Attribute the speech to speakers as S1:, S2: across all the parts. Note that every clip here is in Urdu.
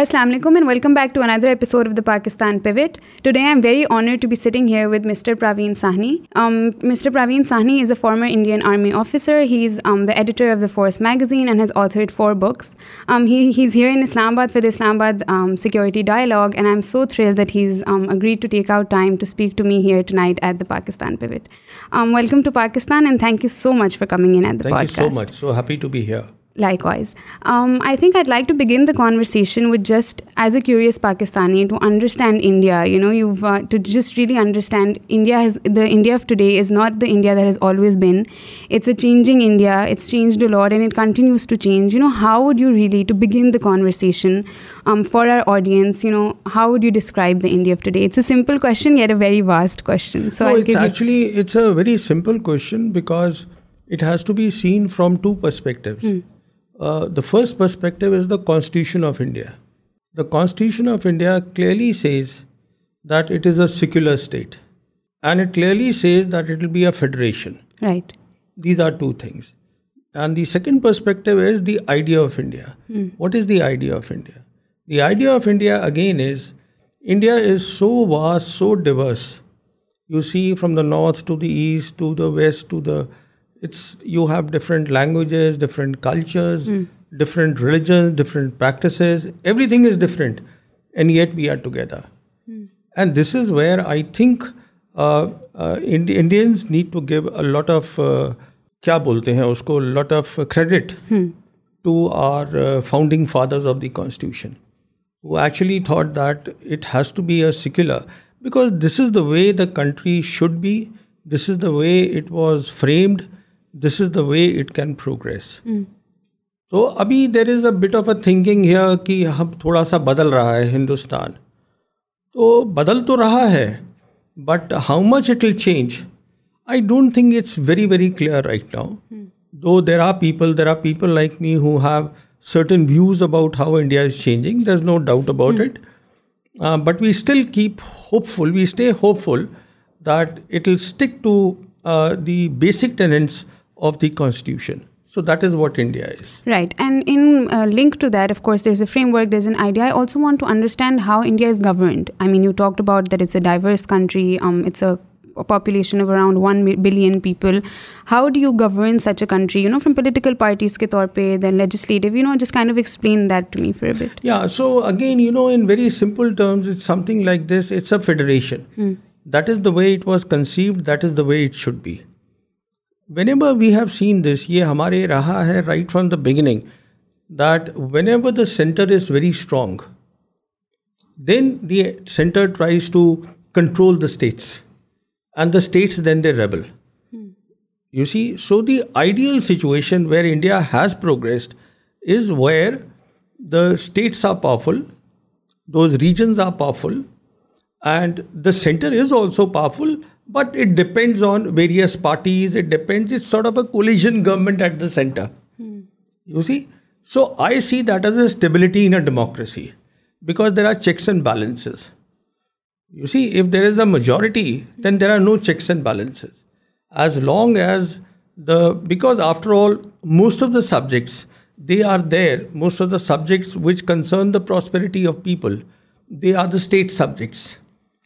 S1: السلام علیکم and welcome back to another episode of the Pakistan Pivot today I am very honour to be sitting here with mister Praveen Sawhney mister Praveen Sawhney is a former Indian army officer he is the editor of the Force magazine and has authored four books he is here in Islamabad for the Islamabad security dialogue and I am so thrill that he is agree to take out time to speak to me here tonight at the Pakistan Pivot welcome to Pakistan and thank you so much for coming inch
S2: so Pakistan
S1: Likewise. Um, I think I'd like to begin the conversation with just, as a curious Pakistani, to understand India. Uh, to just really understand India. The India of today is not the India that has always been. It's a changing India. It's changed a lot and it continues to change. How would you really, to begin the conversation um, for our audience, how would you describe the India of today? It's a simple question, yet a very vast question. It's
S2: a very simple question because it has to be seen from two perspectives. Hmm. Uh, the first perspective is the Constitution of India. The Constitution of India clearly says that it is a secular state. And it clearly says that it will be a federation. Right. These are two things. And the second perspective is the idea of India. Hmm. What is the idea of India? The idea of India again is, India is so vast, so diverse. You see from the north to the east to the west to the it's you have different languages different cultures different religion different practices everything is different and yet we are together and this is where I think Indians need to give a lot of کیا بولتے ہیں اس کو lot of credit to our founding fathers of the constitution actually thought that it has to be a secular because this is the way the country should be this is the way it was framed this is the way it can progress تو ابھی there is a bit of a thinking here کہ ہم تھوڑا سا بدل رہا ہے ہندوستان تو بدل تو رہا ہے but how much it will change I don't think it's very very clear right now though there are people there are people like me who have certain views about how India is changing there is no doubt about it but we still keep hopeful we stay hopeful that it will stick to the basic tenets of the کانسٹیز what right
S1: and link to دفکرس اریم work درز an idea I also want to understand how India is governed I mean you talk about that is a diverse country population around one billion people how do you govern such internal parties کے طور پہ
S2: way should be whenever we have seen this یہ ہمارے رہا ہے right from the beginning that whenever the centre is very strong then the centre tries to control the states and the states then they rebel you see so the ideal situation where India has progressed is where the states are powerful those regions are powerful and the centre is also powerful But it depends on various parties. It depends. It's sort of a coalition government at the center. Hmm. You see? So I see that as a stability in a democracy, because there are checks and balances. You see, if there is a majority, then there are no checks and balances. As long as because after all, most of the subjects, they are there. Most of the subjects which concern the prosperity of people, they are the state subjects.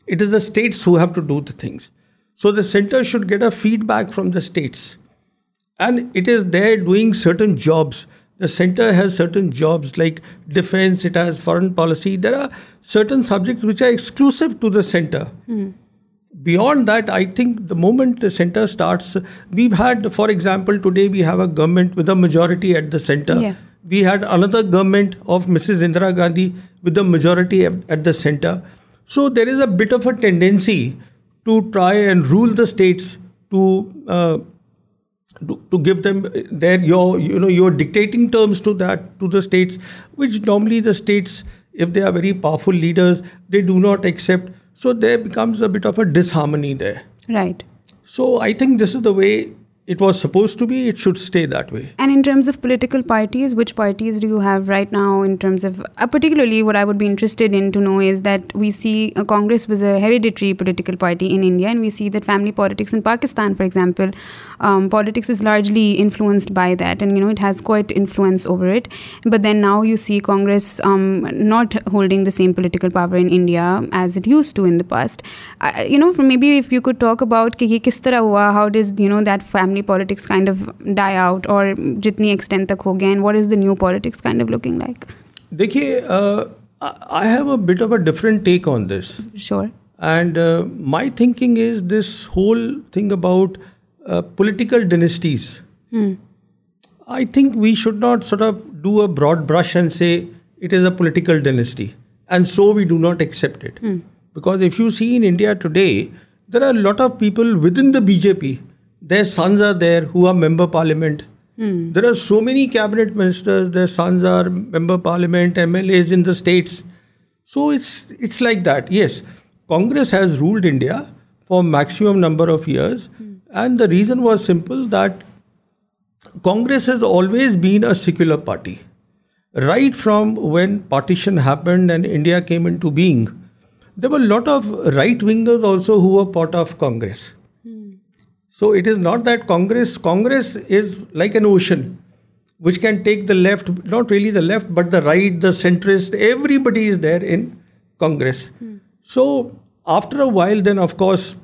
S2: It is the states who have to do the things. So the center should get a feedback from the states. And it is there doing certain jobs. The center has certain jobs like defense, it has foreign policy. There are certain subjects which are exclusive to the center. Mm. Beyond that, I think the moment the center starts, we've had, for example, today we have a government with a majority at the center. Yeah. We had another government of Mrs. Indira Gandhi with the majority at the center. So there is a bit of a tendency to try and rule the states to uh, give them their you're dictating terms to the states, which normally the states, if they are very powerful leaders, they do not accept. So there becomes a bit of a disharmony there.
S1: Right.
S2: So I think this is the way
S1: it was supposed to be, it should stay that way. And in terms of political parties, which parties do you have right now in terms of, uh, particularly what I would be interested in to know is that we see uh, Congress was a hereditary political party in India, and we see that family politics in Pakistan, for example, um, politics is largely influenced by that, and you know it has quite influence over it. But then now you see Congress um, not holding the same political power in India as it used to in the past. Maybe if you could talk about how does that family ہماری politics kind of die out اور
S2: جتنی ایکسٹینٹ تک ہو گیا and what is the new politics kind of looking like دیکھیے I have a bit of a different take on this sure and my thinking is this whole thing about political dynasties I think we should not sort of do a broad brush and say it is a political dynasty and so we do not accept it because if you see India today there are lot of people with in the B J P Their sons are there who are member parliament. Hmm. There are so many cabinet ministers, their sons are member parliament, MLAs in the states. So it's like that. Yes, Congress has ruled India for maximum number of years. Hmm. And the reason was simple, that Congress has always been a secular party. Right from when partition happened and India came into being, there were a lot of right-wingers also who were part of Congress. So it is not that Congress is like an ocean which can take the left, not really the left, but the right, the centrist, everybody is there in Congress. Mm. So after a while then, of course,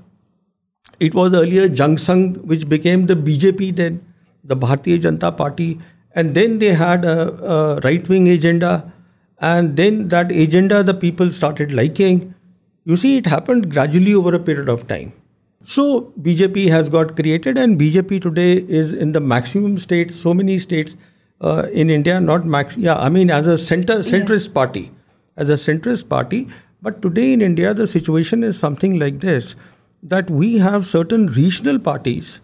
S2: it was earlier Jang Sangh which became the BJP then, the Bharatiya Janata Party, and then they had a right-wing agenda, and then that agenda the people started liking. You see, it happened gradually over a period of time. So BJP has got created, and BJP today is in the maximum states, so many states uh, in India, as a centrist party, But today in India, the situation is something like this, that we have certain regional parties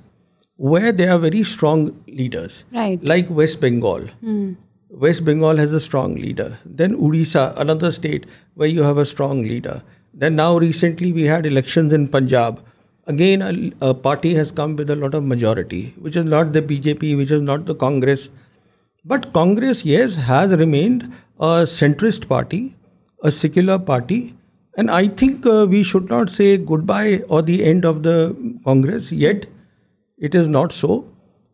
S2: where they are very strong leaders, right? Like West Bengal. Mm. West Bengal has a strong leader. Then Odisha, another state where you have a strong leader. Then now recently we had elections in Punjab Again, a party has come with a lot of majority, which is not the BJP, which is not the Congress. But Congress, yes, has remained a centrist party, a secular party. And I think uh, we should not say goodbye or the end of the Congress yet. It is not so,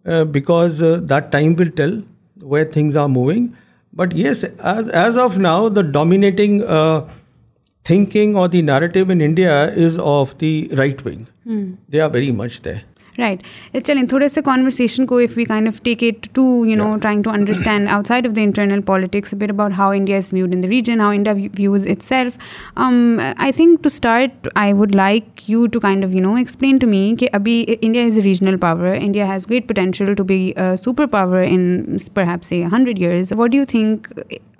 S2: uh, because uh, that time will tell where things are moving. But yes, as of now, the dominating thinking or the narrative in India is of the right wing. They they are very much right
S1: چلیں تھوڑے سے کانورسیشن کو if we kind of take it to you know trying to understand outside of the internal politics but about how India is viewed in region how India views itself I think to start I would like you to kind of you know explain to me کہ ابھی India is a regional power India has great potential to be super power in perhaps a hundred years what you think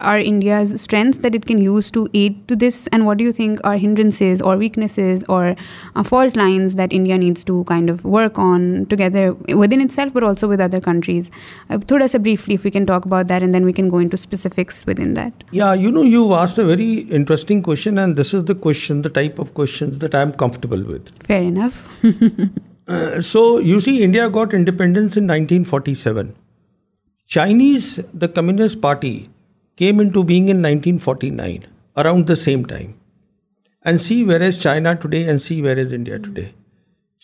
S1: are India's strengths that it can use to aid to this, and what do you think are hindrances or weaknesses or uh, fault lines that India needs to kind of work on together within itself but also with other countries? Uh, thoda sa briefly, if we can talk about that, and then we can go into specifics
S2: within that. Yeah, you asked a very interesting question, and this is the question, the type of questions
S1: that I'm comfortable with. Fair enough. Uh, so you see, India
S2: got independence in 1947. The Communist Party came into being in 1949, around the same time. And see where is China today and see where is India today.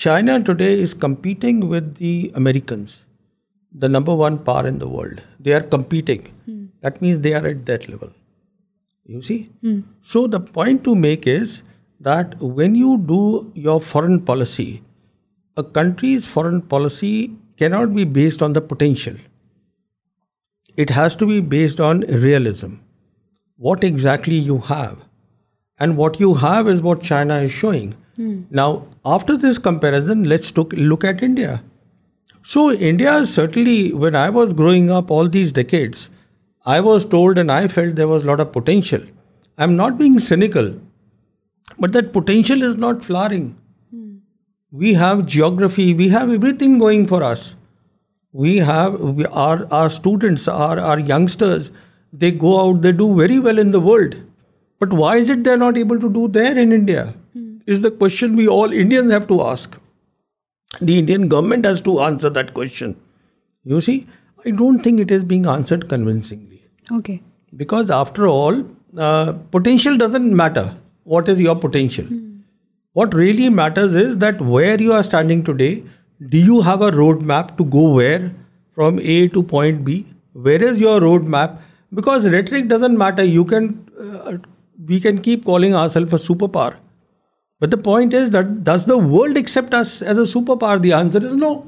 S2: China today is competing with the Americans, the number one power in the world. They are competing. Hmm. That means they are at that level. You see? Hmm. So the point to make is that when you do your foreign policy, a country's foreign policy cannot be based on the potential. It has to be based on realism. What exactly you have. And what you have is what China is showing. Hmm. Now, after this comparison, let's look at India. So India certainly, when I was growing up all these decades, I was told and I felt there was a lot of potential. I'm not being cynical, but that potential is not flowering. Hmm. We have geography, we have everything going for us our students, our youngsters, they go out, they do very well in the world. But why is it they're not able to do there in India? Hmm. Is the question we all Indians have to ask. The Indian government has to answer that question. You see, I don't think it is being answered convincingly. Okay. Because after all, uh, potential doesn't matter. What is your potential? Hmm. What really matters is that where you are standing today, do you have a roadmap to go where from A to point B? Where is your roadmap? Because rhetoric doesn't matter. You can uh, we can keep calling ourselves a superpower. But the point is that does the world accept us as a superpower? The answer is no.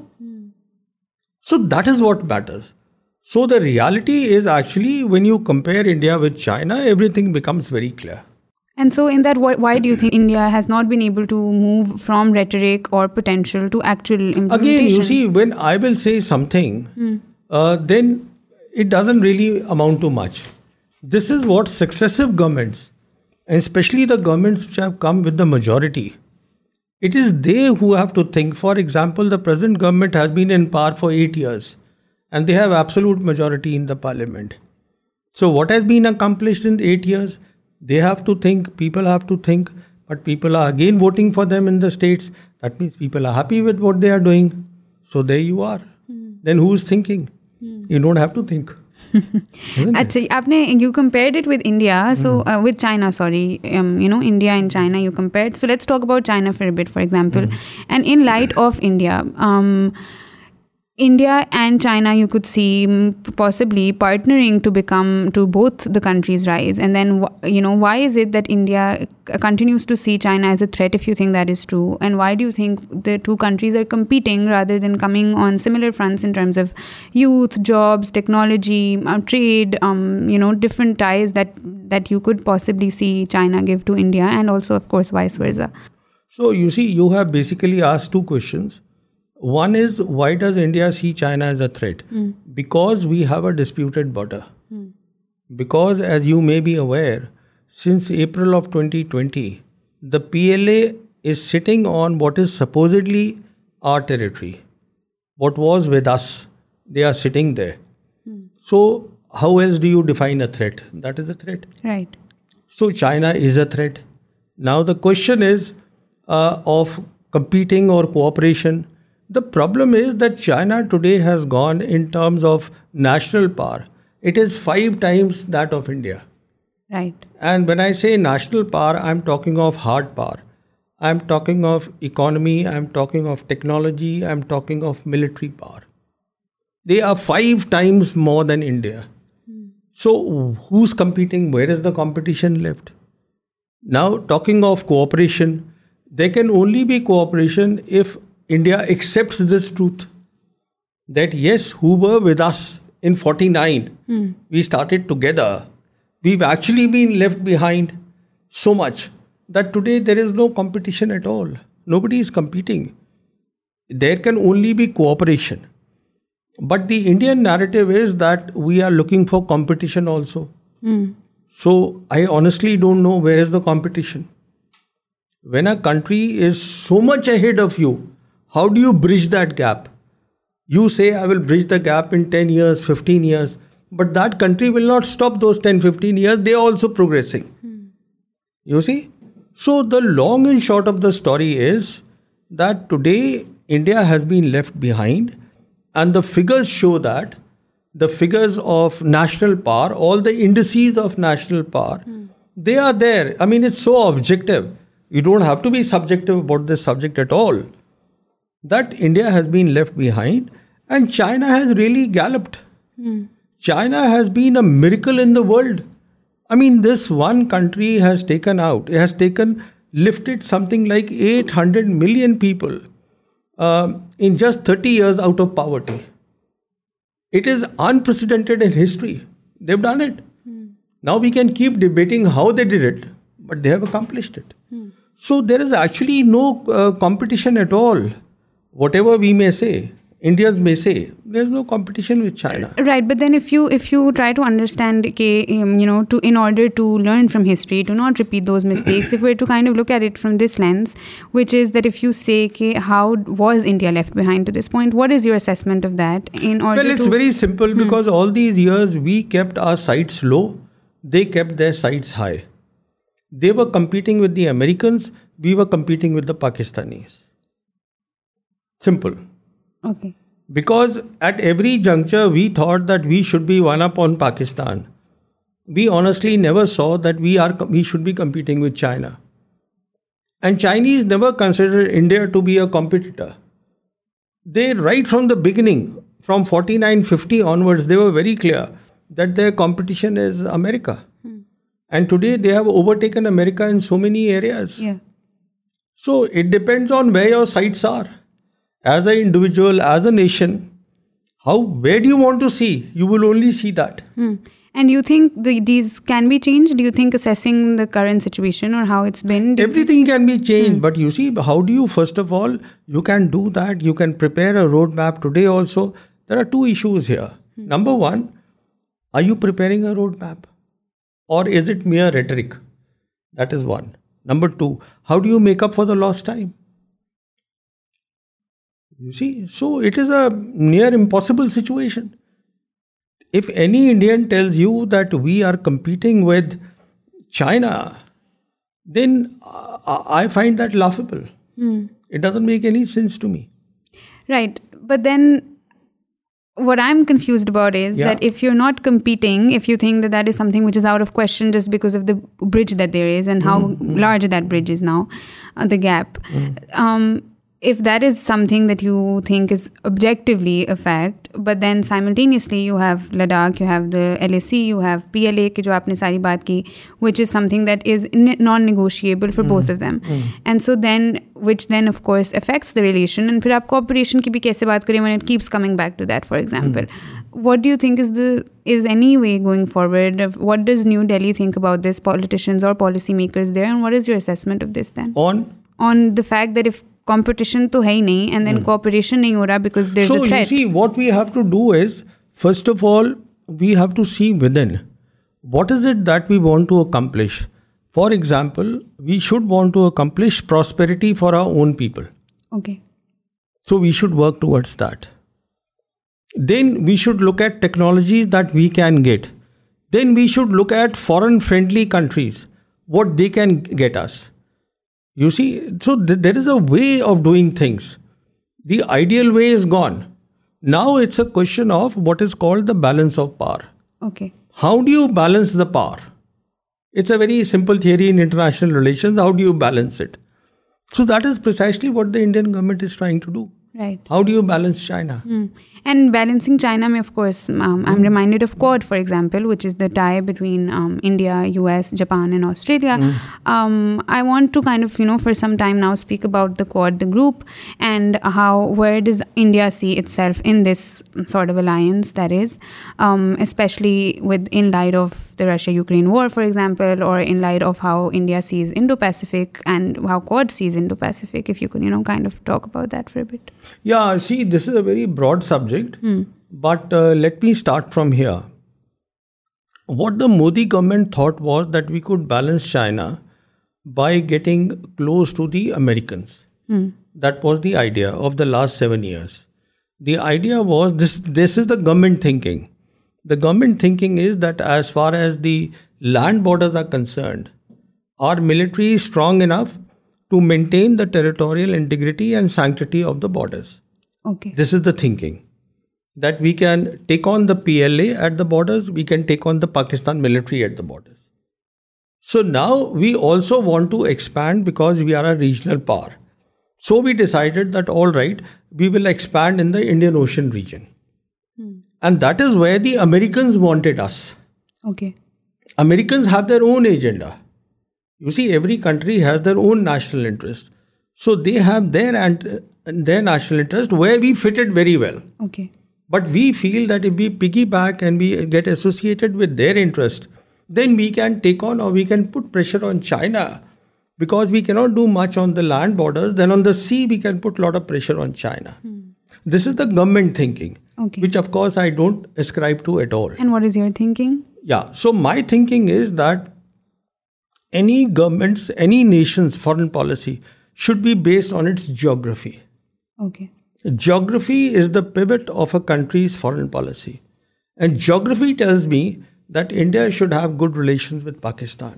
S2: So that is what matters. So the reality is actually when you compare India with China, everything becomes very clear.
S1: And so in that, why do you think India has not been able to move from rhetoric or potential to actual
S2: implementation? Again, you see, when I will say something, hmm. uh, then it doesn't really amount to much. This is what successive governments, and especially the governments which have come with the majority, it is they who have to think. For example, the present government has been in power for 8 years and they have absolute majority in the parliament. So what has been accomplished in 8 years? They have to think people have to
S1: of India India and China, you could see possibly partnering to both the countries rise. And then, why is it that India continues to see China as a threat, if you think that is true? And why do you think the two countries are competing rather than coming on similar fronts in terms of youth, jobs, technology, uh, trade, um, different ties that you could possibly see China give to India, and also, of course, vice
S2: versa? So you see, you have basically asked two questions. One is, why does India see China as a threat? Hmm. Because we have a disputed border. Hmm. Because, as you may be aware, since April of 2020, the PLA is sitting on what is supposedly our territory. What was with us, they are sitting there. Hmm. So, how else do you define a threat? That is a threat. Right. So, China is a threat. Now, the question is uh, of competing or cooperation. The problem is that China today has gone in terms of national power. It is 5 times that of India. Right.
S1: And
S2: when I say national power, I'm talking of hard power. I'm talking of economy, I'm talking of technology, I'm talking of military power. They are 5 times more than India. Hmm. So who's competing? Where is the competition left? Now, talking of cooperation, there can only be cooperation if India accepts this truth that yes, who were with us in 49, hmm. we started together. We've actually been left behind so much that today there is no competition at all. Nobody is competing. There can only be cooperation. But the Indian narrative is that we are looking for competition also. Hmm. So I honestly don't know where is the competition. When a country is so much ahead of you how do you bridge that gap? You say, I will bridge the gap in 10 years, 15 years. But that country will not stop those 10, 15 years. They are also progressing. Hmm. You see? So the long and short of the story is that today India has been left behind. And the figures show that the figures of national power, all the indices of national power, hmm. they are there. I mean, it's so objective. You don't have to be subjective about this subject at all that India has been left behind, and China has really galloped. Mm. China has been a miracle in the world. I mean, this one country has lifted something like 800 million people uh, in just 30 years out of poverty. It is unprecedented in history. They've done it. Mm. Now we can keep debating how they did it, but they have accomplished it. Mm. So there is actually no uh, competition at all whatever we may say, Indians may say, there's no competition with China. Right, but then if you
S1: try to understand, um, in order to learn from history, to not repeat those mistakes, if we're to kind of look at it from this lens, which is that if you say, how was India left behind to this point, what is your assessment of that? It's
S2: very simple, hmm. because all these years we kept our sights low, they kept their sights high. They were competing with the Americans, we were competing with the Pakistanis. Simple. Okay. Because at every juncture, we thought that we should be one up on Pakistan. We honestly never saw that we should be competing with China. And Chinese never considered India to be a competitor. They, right from the beginning, from 49-50 onwards, they were very clear that their competition is America. Hmm. And today they have overtaken America in so many areas. Yeah. So it depends on where your sights are as an individual, as a nation, where do you want to see? You will only see that. Hmm. And
S1: you think these can be changed? Do you think assessing the current situation or how it's been? Everything
S2: can be changed. Hmm. But you see, how do you, first of all, you can do that. You can prepare a roadmap today also. There are two issues here. Hmm. Number one, are you preparing a roadmap? Or is it mere rhetoric? That is one. Number two, how do you make up for the lost time? It is a near impossible China then
S1: M confused if you not competing is some thing which is out of the bridge there is and how large that bridge is now the gap if that is some thing that you think is objectively effect but then simultaneously you have Ladakh you have the L A C you have P L A کے جو آپ نے ساری بات کی which is some thing that is non negotiable for both of them and so then which then of course affects the relation and پھر آپ کوپریشن کی بھی کیسے بات کریں when it keeps coming back to that for example what do think is is any way going forward what does new Delhi think about this politicians اور policy makers there and what is you assessment of this on the fact that if competition تو ہے ہی نہیں اینڈ دین کوپریشن نہیں ہو رہا because there see
S2: what we have to do is first of all we have to see within what is it that we want to accomplish for example we should want to accomplish prosperity for our own people
S1: okay
S2: so we should work toward that then we should look at technologies that we can get then we should look at foreign friendly countries what they can get us You see, so there is a way of doing things. The ideal way is gone. Now it's a question of what is called the balance of power.
S1: Okay.
S2: How do you balance the power? It's a very simple theory in international relations. How do you balance it? So that is precisely what the Indian government is trying to do.
S1: Right. How
S2: do you balance China? Hmm.
S1: And balancing China, of course, um, I'm hmm. reminded of Quad, for example, which is the tie between um, India, US, Japan, and Australia. Hmm. Um, I want to kind of, for some time now, speak about the Quad, the group, and where does India see itself in this sort of alliance, that is, especially in light of the Russia-Ukraine war, for example, or in light of how India sees Indo-Pacific and how Quad sees Indo-Pacific, if you could, kind of talk about that for a bit.
S2: Yeah, see, this is a very broad subject, hmm. but uh, let me start from here. What the Modi government thought was that we could balance China by getting close to the Americans. Hmm. That was the idea of the last 7 years. The idea was, this is the government thinking. The government thinking is that as far as the land borders are concerned, our military is strong enough to maintain the territorial integrity and sanctity of the borders.
S1: Okay. This
S2: is the thinking, that we can take on the PLA at the borders, we can take on the Pakistan military at the borders. So now we also want to expand because we are a regional power. So we decided that all right, we will expand in the Indian Ocean region. Hmm. And that is where the Americans wanted us. Okay. Americans have their own agenda. You see, every country has their own national interest. So they have their national interest where we fit it very well. Okay.
S1: But
S2: we feel that if we piggyback and we get associated with their interest, then we can take on or we can put pressure on China, because we cannot do much on the land borders. Then on the sea, we can put a lot of pressure on China. Hmm. This is the government thinking, which of course I don't ascribe to at all.
S1: And what is your thinking? Yeah.
S2: So my thinking is that any government's, any nation's foreign policy should be based on its geography. Okay. Geography is the pivot of a country's foreign policy. And geography tells me that India should have good relations with Pakistan.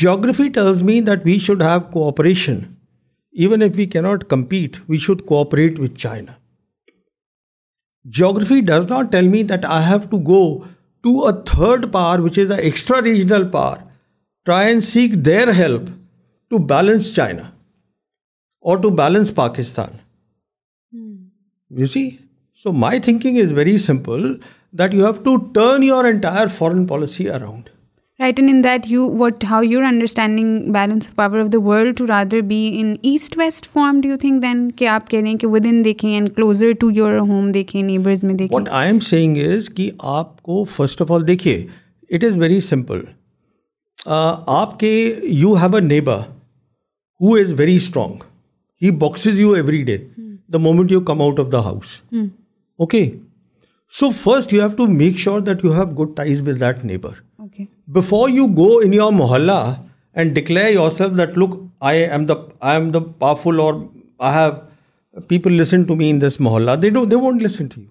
S2: Geography tells me that we should have cooperation. Even if we cannot compete, we should cooperate with China. Geography does not tell me that I have to go to a third power, which is an extra-regional power, try and seek help to to balance balance China اور Pakistan you see so my thinking is very simple that you have to turn your entire foreign policy around right and in that you
S1: what how your understanding balance power of the world to rather be in east west form do you think then کہ آپ کہہ دیں کہ ود ان دیکھیں and closer to your home دیکھیں نیبرز میں دیکھیں
S2: what I M seeing is کہ آپ کو فرسٹ آف آل دیکھیے اٹ از ویری سمپل آپ کے you have a neighbour who is very strong he boxes you every day the moment you come out of the house okay so first you have to make sure that you have good ties with that neighbour before you go in your محلہ and declare yourself that look I am the I am the powerful اور I have people listen to me in this محلہ دے do they won't listen to you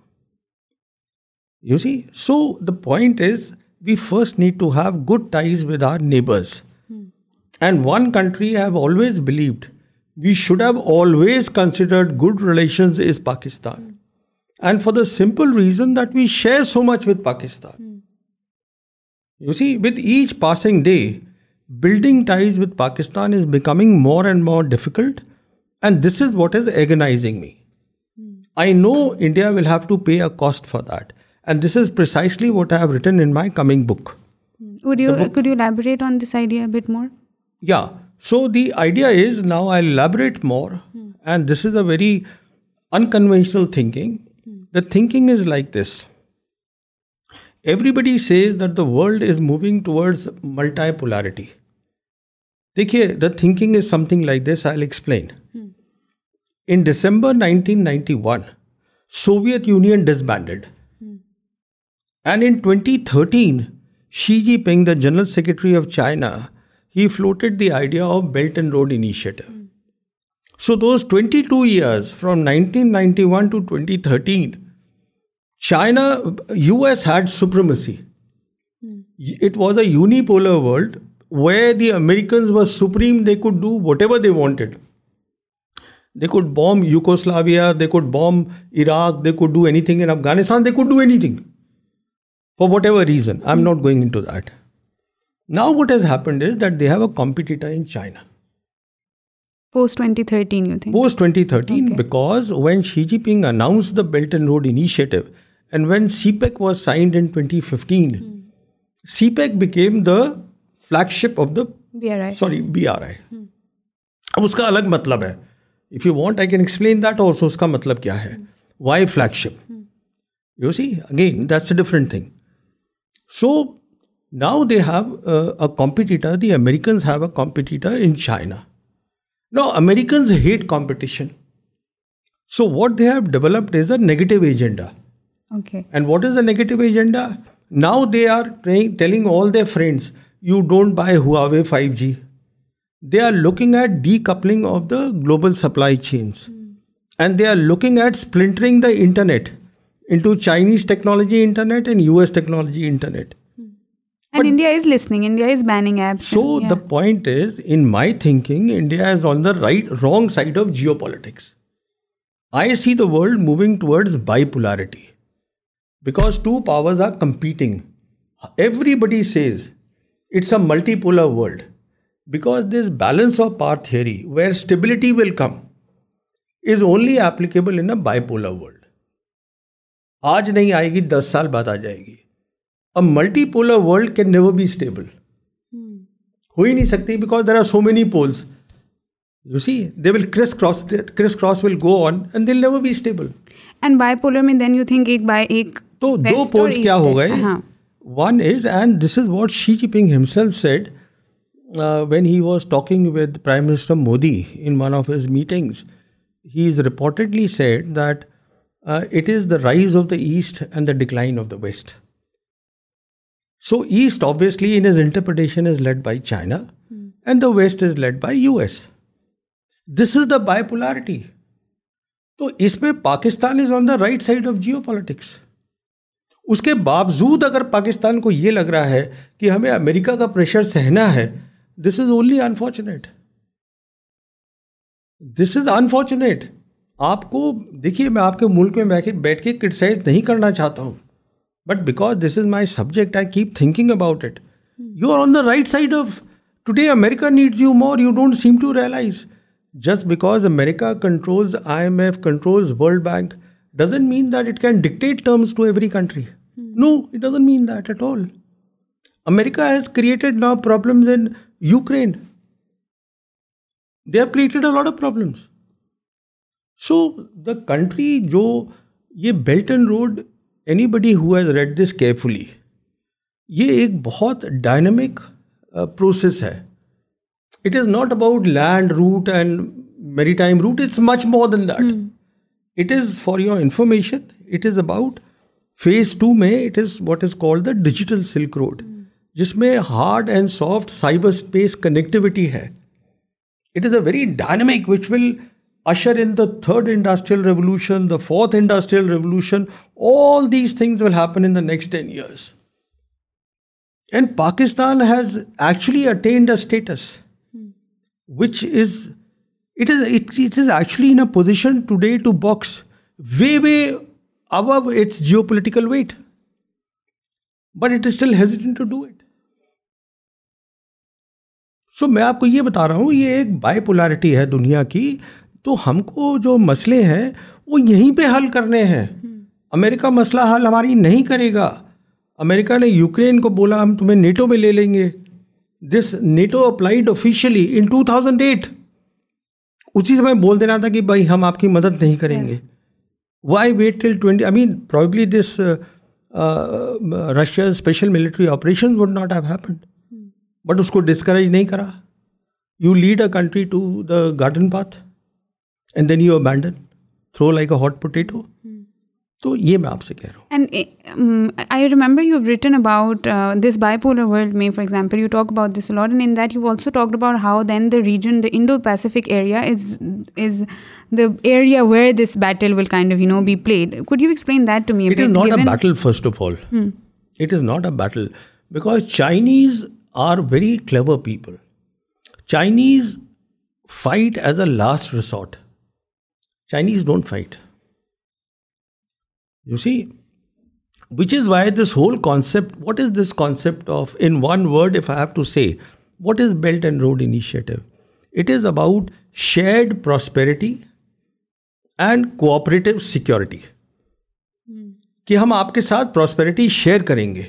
S2: you see so the point is we first need to have good ties with our neighbors. Hmm. And one country I have always believed we should have always considered good relations is Pakistan. Hmm. And for the simple reason that we share so much with Pakistan. Hmm. You see, with each passing day, building ties with Pakistan is becoming more and more difficult. And this is what is agonizing me. I know India will have to pay a cost for that. And this is precisely what I have written in my coming book. Could
S1: you elaborate
S2: on this idea a bit more? Yeah. So the idea is, now I'll elaborate more. Hmm. And this is a very unconventional thinking. Hmm. The thinking is like this. Everybody says that the world is moving towards multipolarity. Dekhiye, the thinking is something like this. I'll explain. Hmm. In December 1991, Soviet Union disbanded. And in 2013, Xi Jinping, the General Secretary of China, he floated the idea of Belt and Road Initiative. So those 22 years from 1991 to 2013, China, US had supremacy. It was a unipolar world where the Americans were supreme. They could do whatever they wanted. They could bomb Yugoslavia, they could bomb Iraq, they could do anything in Afghanistan, they could do anything. For whatever reason I am not going now what is heat a پوسٹینسٹ road when CPEC was signed in CPEC became flip of the
S1: B R
S2: B R I اس کا الگ مطلب ہے مطلب کیا ہے why flagship So now they have a competitor. The Americans have a competitor in China. Now Americans hate competition. So what they have developed is a negative agenda. Okay. And what is the negative agenda? Now they are telling all their friends, you don't buy Huawei 5G. They are looking at decoupling of the global supply chains. Hmm. And they are looking at splintering the internet. Technology wrong side of geopolitics I see that by ٹوائلرٹی because two powers are body says it's a multipolar world because this balance of power theory where stability will come is only applicable in a bipolar world آج نہیں آئے گی دس سال بعد آ جائے گی اب multipolar world can never be stable ہو ہی نہیں سکتی because there are so many poles you see they will crisscross crisscross will go on and will never be stable and by polar
S1: میں دین یو تھنک ایک بائی ایک تو دو پولس کیا
S2: ہو گئے one is and this is what Xi Jinping himself said when he was talking with prime minister Modi in one of his meetings he is reportedly said that it is the rise of the asset and the decline of the waste so asset obviously in is interpretation is led by China and the waste is led by U S this is the bipolarity تو اس میں Pakistan is on the right side of geopolitics اس کے باوجود اگر پاکستان کو یہ لگ رہا ہے کہ ہمیں امریکہ کا پریشر سہنا ہے this is only unfortunate this is unfortunate آپ کو دیکھیے میں آپ کے ملک میں بیٹھ کے کرٹیسائز نہیں کرنا چاہتا ہوں but because this is my subject I keep thinking about it you are on the right side of today America needs you more you don't seem to realise just because America controls I M F controls world bank doesn't mean that it can dictate terms to every country no it doesn't mean that at all America has created نا problems in Ukraine they have created a lot of problems so the country جو یہ belt and road anybody read this carefully یہ ایک بہت ڈائنمک پروسیس ہے it is not about land route and maritime route it's much more than that it is for your information it is about phase two میں it is what is call the digital silk road جس میں hard and soft cyber space connectivity ہے it is a very dynamic which will third industrial revolution the fourth انڈسٹریلوشنگ Pakistan ہی وے اب it's geopolitical weight but it still ہی سو میں آپ کو یہ بتا رہا ہوں یہ ایک بائیپولیرٹی ہے دنیا کی تو ہم کو جو مسئلے ہیں وہ یہیں پہ حل کرنے ہیں امریکہ مسئلہ حل ہماری نہیں کرے گا امریکہ نے یوکرین کو بولا ہم تمہیں نیٹو میں لے لیں گے this NATO applied officially in two thousand eight اسی سمے بول دینا تھا کہ بھائی ہم آپ کی مدد نہیں کریں گے why wait till twenty I mean probably this Russia special military operation would not have happened but اس کو ڈسکریج نہیں کرا you lead a country to the garden path and then you abandon throw like a hot potato تو یہ میں آپ سے کہہ رہا ہوں and
S1: I remember you written about this bipolar world میں for example you talk about this لاڈ and in that you also talk about how then the region the Indo Pacific area is is the area where this battle will kind of you know be played could you explain that to me it is not a battle first of all
S2: it is not a battle because Chinese are very clever people Chinese fight as a last resort Chinese don't fight you see which is why this whole concept what is this concept of in one word if I have to see what is belt and road initiative it is about shared prosperity and cooperative security کہ ہم آپ کے ساتھ پراسپیرٹی شیئر کریں گے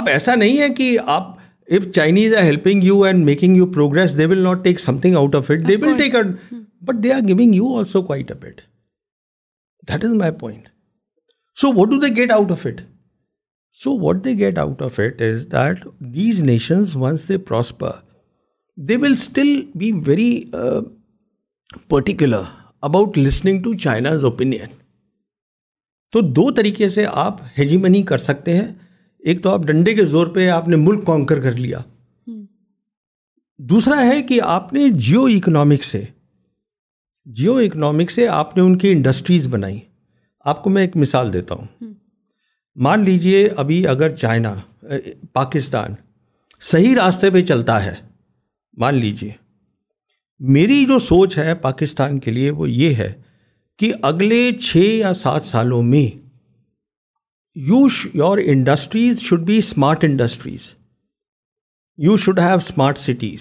S2: اب ایسا نہیں ہے کہ آپ if Chinese are helping you and making you progress they will not take something out of it they will take it but they are giving you also quite it that is my point so what do they get out of it so what they get out of it is that these nations once they prosper they will still be very particular about listening to China's opinion تو دو طریقے سے آپ ہجیمنی کر سکتے ہیں ایک تو آپ ڈنڈے کے زور پہ آپ نے ملک کانکر کر لیا دوسرا ہے کہ آپ نے جیو اکنامک سے جیو اکنامک سے آپ نے ان کی انڈسٹریز بنائی آپ کو میں ایک مثال دیتا ہوں مان لیجئے ابھی اگر چائنا پاکستان صحیح راستے پہ چلتا ہے مان لیجئے میری جو سوچ ہے پاکستان کے لیے وہ یہ ہے کہ اگلے چھ یا سات سالوں میں you your industries should be smart industries you should have smart cities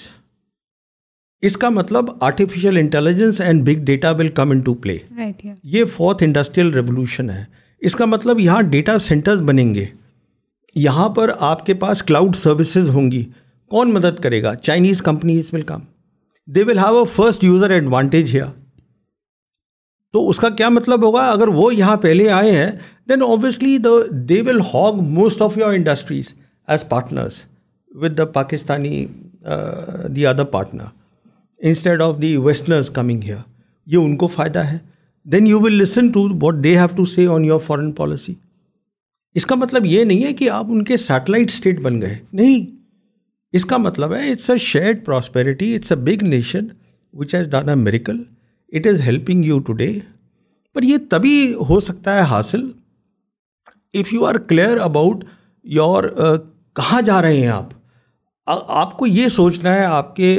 S2: اس کا مطلب artificial intelligence and big data will come in to play
S1: یہ
S2: فورتھ انڈسٹریل ریولیوشن ہے اس کا مطلب یہاں ڈیٹا سینٹرز بنیں گے یہاں پر آپ کے پاس کلاؤڈ سروسز ہوں گی کون مدد کرے گا Chinese companies will come they will have a first user advantage here تو اس کا کیا مطلب ہوگا اگر وہ یہاں پہلے آئے ہیں then obviously the they will hog most of your industries as partners with the Pakistani the other partner instead of the westerners coming here یہ ان کو فائدہ ہے then you will listen to what they have to say on your foreign policy اس کا مطلب یہ نہیں ہے کہ آپ ان کے سیٹلائٹ اسٹیٹ بن گئے نہیں اس کا مطلب ہے it's a shared prosperity it's a big nation which is a miracle it is helping you today پر یہ تبھی ہو سکتا ہے حاصل if you are clear about your کہاں جا رہے ہیں آپ آپ کو یہ سوچنا ہے آپ کے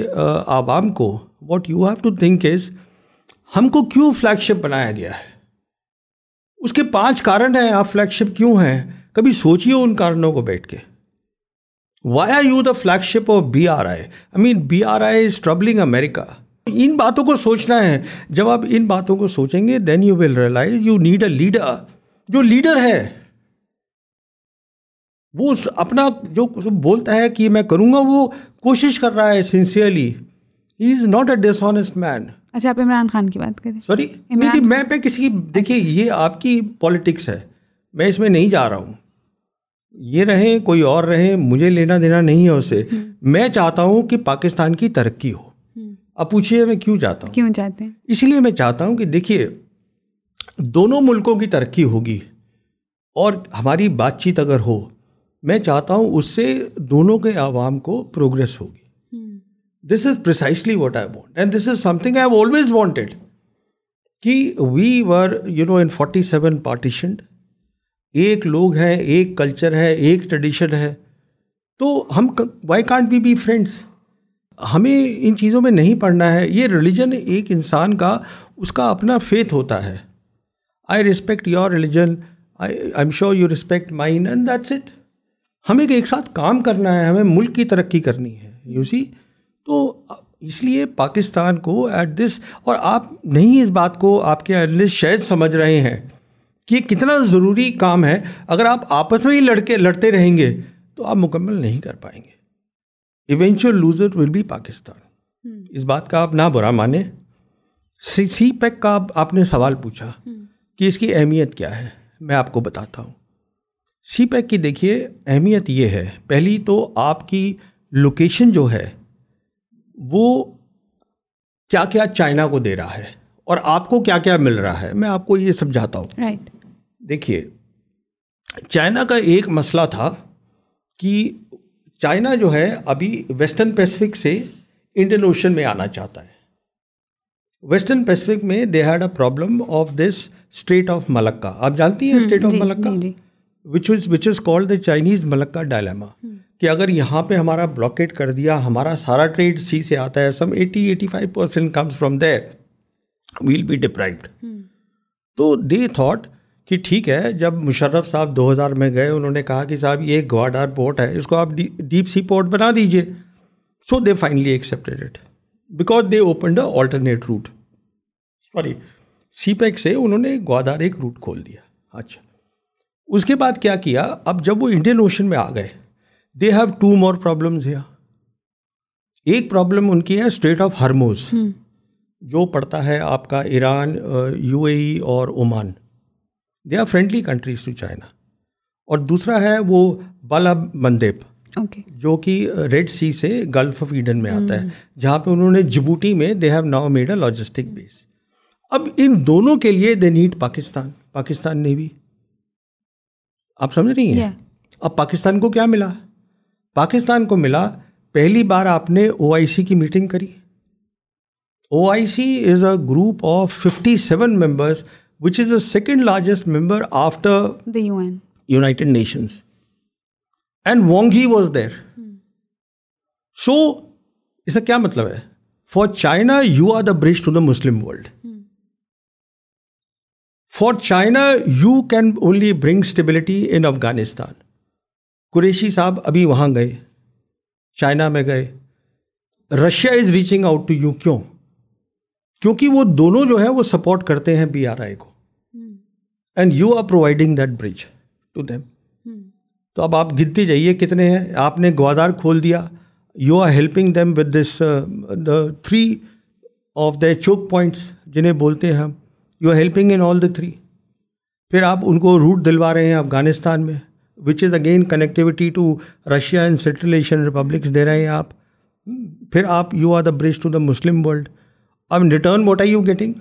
S2: عوام کو what you have to think is ہم کو کیوں فلیگ شپ بنایا گیا ہے اس کے پانچ کارن ہیں آپ فلیگ شپ کیوں ہیں کبھی سوچیے ان کارنوں کو بیٹھ کے why are you the flagship of B R I I mean B R I is troubling America ان باتوں کو سوچنا ہے جب آپ ان باتوں کو سوچیں گے then you will realise you need a leader جو لیڈر ہے وہ اپنا جو بولتا ہے کہ میں کروں گا وہ کوشش کر رہا ہے sincerely he is not a dishonest man اچھا آپ
S1: عمران خان کی بات کریں
S2: سوری میں پہ کسی کی دیکھیے یہ آپ کی پالیٹکس ہے میں اس میں نہیں جا رہا ہوں یہ رہیں کوئی اور رہیں مجھے لینا دینا نہیں ہے اسے میں چاہتا ہوں کہ پاکستان کی ترقی ہو اب پوچھیے میں کیوں جاتا ہوں کیوں جاتے
S1: ہیں اس لیے میں
S2: چاہتا ہوں کہ دیکھیے دونوں ملکوں کی ترقی ہوگی اور ہماری بات چیت اگر ہو میں چاہتا ہوں اس سے دونوں کے عوام کو پروگرس ہوگی this is precisely what I want and this is some thing I always wanted کہ we were you know in forty seven partition ایک لوگ ہیں ایک کلچر ہے ایک ٹریڈیشن ہے تو ہم why can't be be friends ہمیں ان چیزوں میں نہیں پڑھنا ہے یہ ریلیجن ایک انسان کا اس کا اپنا فیتھ ہوتا ہے I respect your religion I I M sure you respect my and that's it ہمیں ایک ساتھ کام کرنا ہے ہمیں ملک کی ترقی کرنی ہے یو سی تو اس لیے پاکستان کو ایٹ دس اور آپ نہیں اس بات کو آپ کے شاید سمجھ رہے ہیں کہ یہ کتنا ضروری کام ہے اگر آپ آپس میں ہی لڑکے لڑتے رہیں گے تو آپ مکمل نہیں کر پائیں گے eventual loser will be Pakistan اس بات کا آپ نہ برا مانیں سی سی پیک کا آپ نے سوال پوچھا hmm. کہ اس کی اہمیت کیا ہے میں آپ کو بتاتا ہوں سی پیک کی دیکھیے اہمیت یہ ہے پہلی تو آپ کی لوکیشن جو ہے وہ کیا کیا چائنا کو دے رہا ہے اور آپ کو کیا کیا مل رہا ہے میں آپ کو یہ سمجھاتا ہوں
S1: دیکھیے
S2: چائنا کا ایک مسئلہ تھا کہ چائنا جو ہے ابھی ویسٹرن پیسفک سے انڈین اوشن میں آنا چاہتا ہے ویسٹرن پیسفک میں they had a problem of this state of Malacca آپ جانتی ہیں state of Malacca which is which is called the Chinese Malacca dilemma کہ اگر یہاں پہ ہمارا بلاکیٹ کر دیا ہمارا سارا ٹریڈ سی سے آتا ہے some eighty eighty five percent comes from there well be deprived تو دے تھاٹ کہ ٹھیک ہے جب مشرف صاحب دو ہزار میں گئے انہوں نے کہا کہ صاحب یہ گواڈار پورٹ ہے اس کو آپ ڈیپ سی پورٹ بنا دیجئے so they finally it because they open the alternate route sorry CPEC سے انہوں نے گوادار ایک روٹ کھول دیا اچھا اس کے بعد کیا کیا اب جب وہ انڈین اوشن میں آ گئے they have to more problems ہیا ایک پرابلم ان کی ہے اسٹیٹ آف ہرموز جو پڑتا ہے آپ کا ایران یو اے ای اور Oman they are friendly countries to China اور دوسرا ہے وہ بالا مندیپ جو کہ ریڈ سی سے گلف آف ایڈن میں آتا ہے hmm. جہاں پہ انہوں نے جبوٹی میں they have now made a logistic base اب ان دونوں کے لیے دے نیڈ پاکستان پاکستان نے بھی آپ سمجھ رہی ہیں اب پاکستان کو کیا ملا پاکستان کو ملا پہلی بار آپ نے او آئی سی کی میٹنگ کری O I C is a group of fifty seven members which is the second largest member after the U N
S1: united
S2: nations and Wang he was there so اس کا کیا مطلب ہے for China you are the bridge to the Muslim world for China you can only bring stability in Afghanistan Qureshi صاحب ابھی وہاں گئے چائنا میں گئے Russia is reaching out to you کیوں کیونکہ وہ دونوں جو ہیں وہ سپورٹ کرتے ہیں بی آر آئی کو and you are providing that bridge to them تو اب آپ گنتی جائیے کتنے ہیں آپ نے گوادار کھول دیا you are helping them with this the three of the choke points جنہیں بولتے ہیں ہم you are helping in all the three پھر آپ ان کو روٹ دلوا رہے ہیں افغانستان میں which is again connectivity to Russia and central Asian republics دے رہے ہیں آپ پھر آپ you are the bridge to the Muslim world اب return what I you getting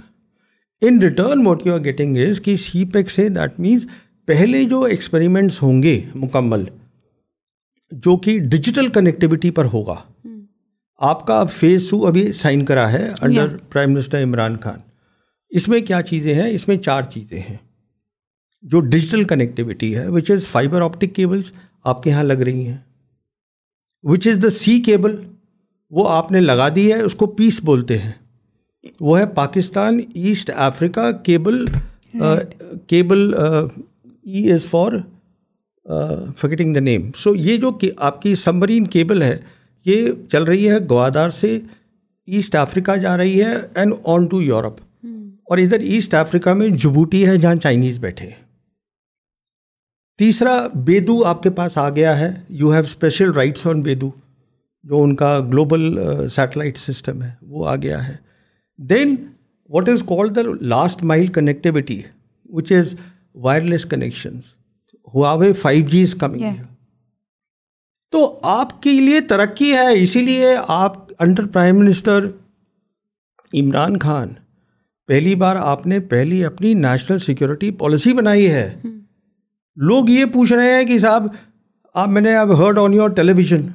S2: in return what you are getting is کہ سی پیک سے دیٹ مینس پہلے جو ایکسپریمنٹس ہوں گے مکمل جو کہ ڈیجیٹل کنیکٹیوٹی پر ہوگا آپ کا فیس ٹو ابھی سائن کرا ہے under prime minister Imran Khan اس میں کیا چیزیں ہیں اس میں چار چیزیں ہیں جو ڈیجیٹل کنیکٹیوٹی ہے which is fibre optic cables آپ کے یہاں لگ رہی ہیں which is the sea cable وہ آپ نے لگا دی ہے اس کو پیس بولتے ہیں وہ ہے Pakistan asset Africa cable cable E is for فکٹنگ the name so یہ جو آپ کی سمرین کیبل ہے یہ چل رہی ہے گوادار سے ایسٹ افریقہ جا رہی ہے اینڈ آن ٹو یورپ اور ادھر ایسٹ افریقہ میں جبوٹی ہے جہاں چائنیز بیٹھے تیسرا بیدو آپ کے پاس آ گیا ہے you have special rights on بیدو جو ان کا گلوبل سیٹلائٹ سسٹم ہے وہ آ گیا ہے then what is call the last mile connectivity which is wireless connections Huawei five G is coming تو آپ کے لیے ترقی ہے اسی لیے آپ under prime minister Imran Khan پہلی بار آپ نے پہلی اپنی نیشنل سیکورٹی پالیسی بنائی ہے لوگ یہ پوچھ رہے ہیں کہ صاحب آپ میں نے اب heard on your television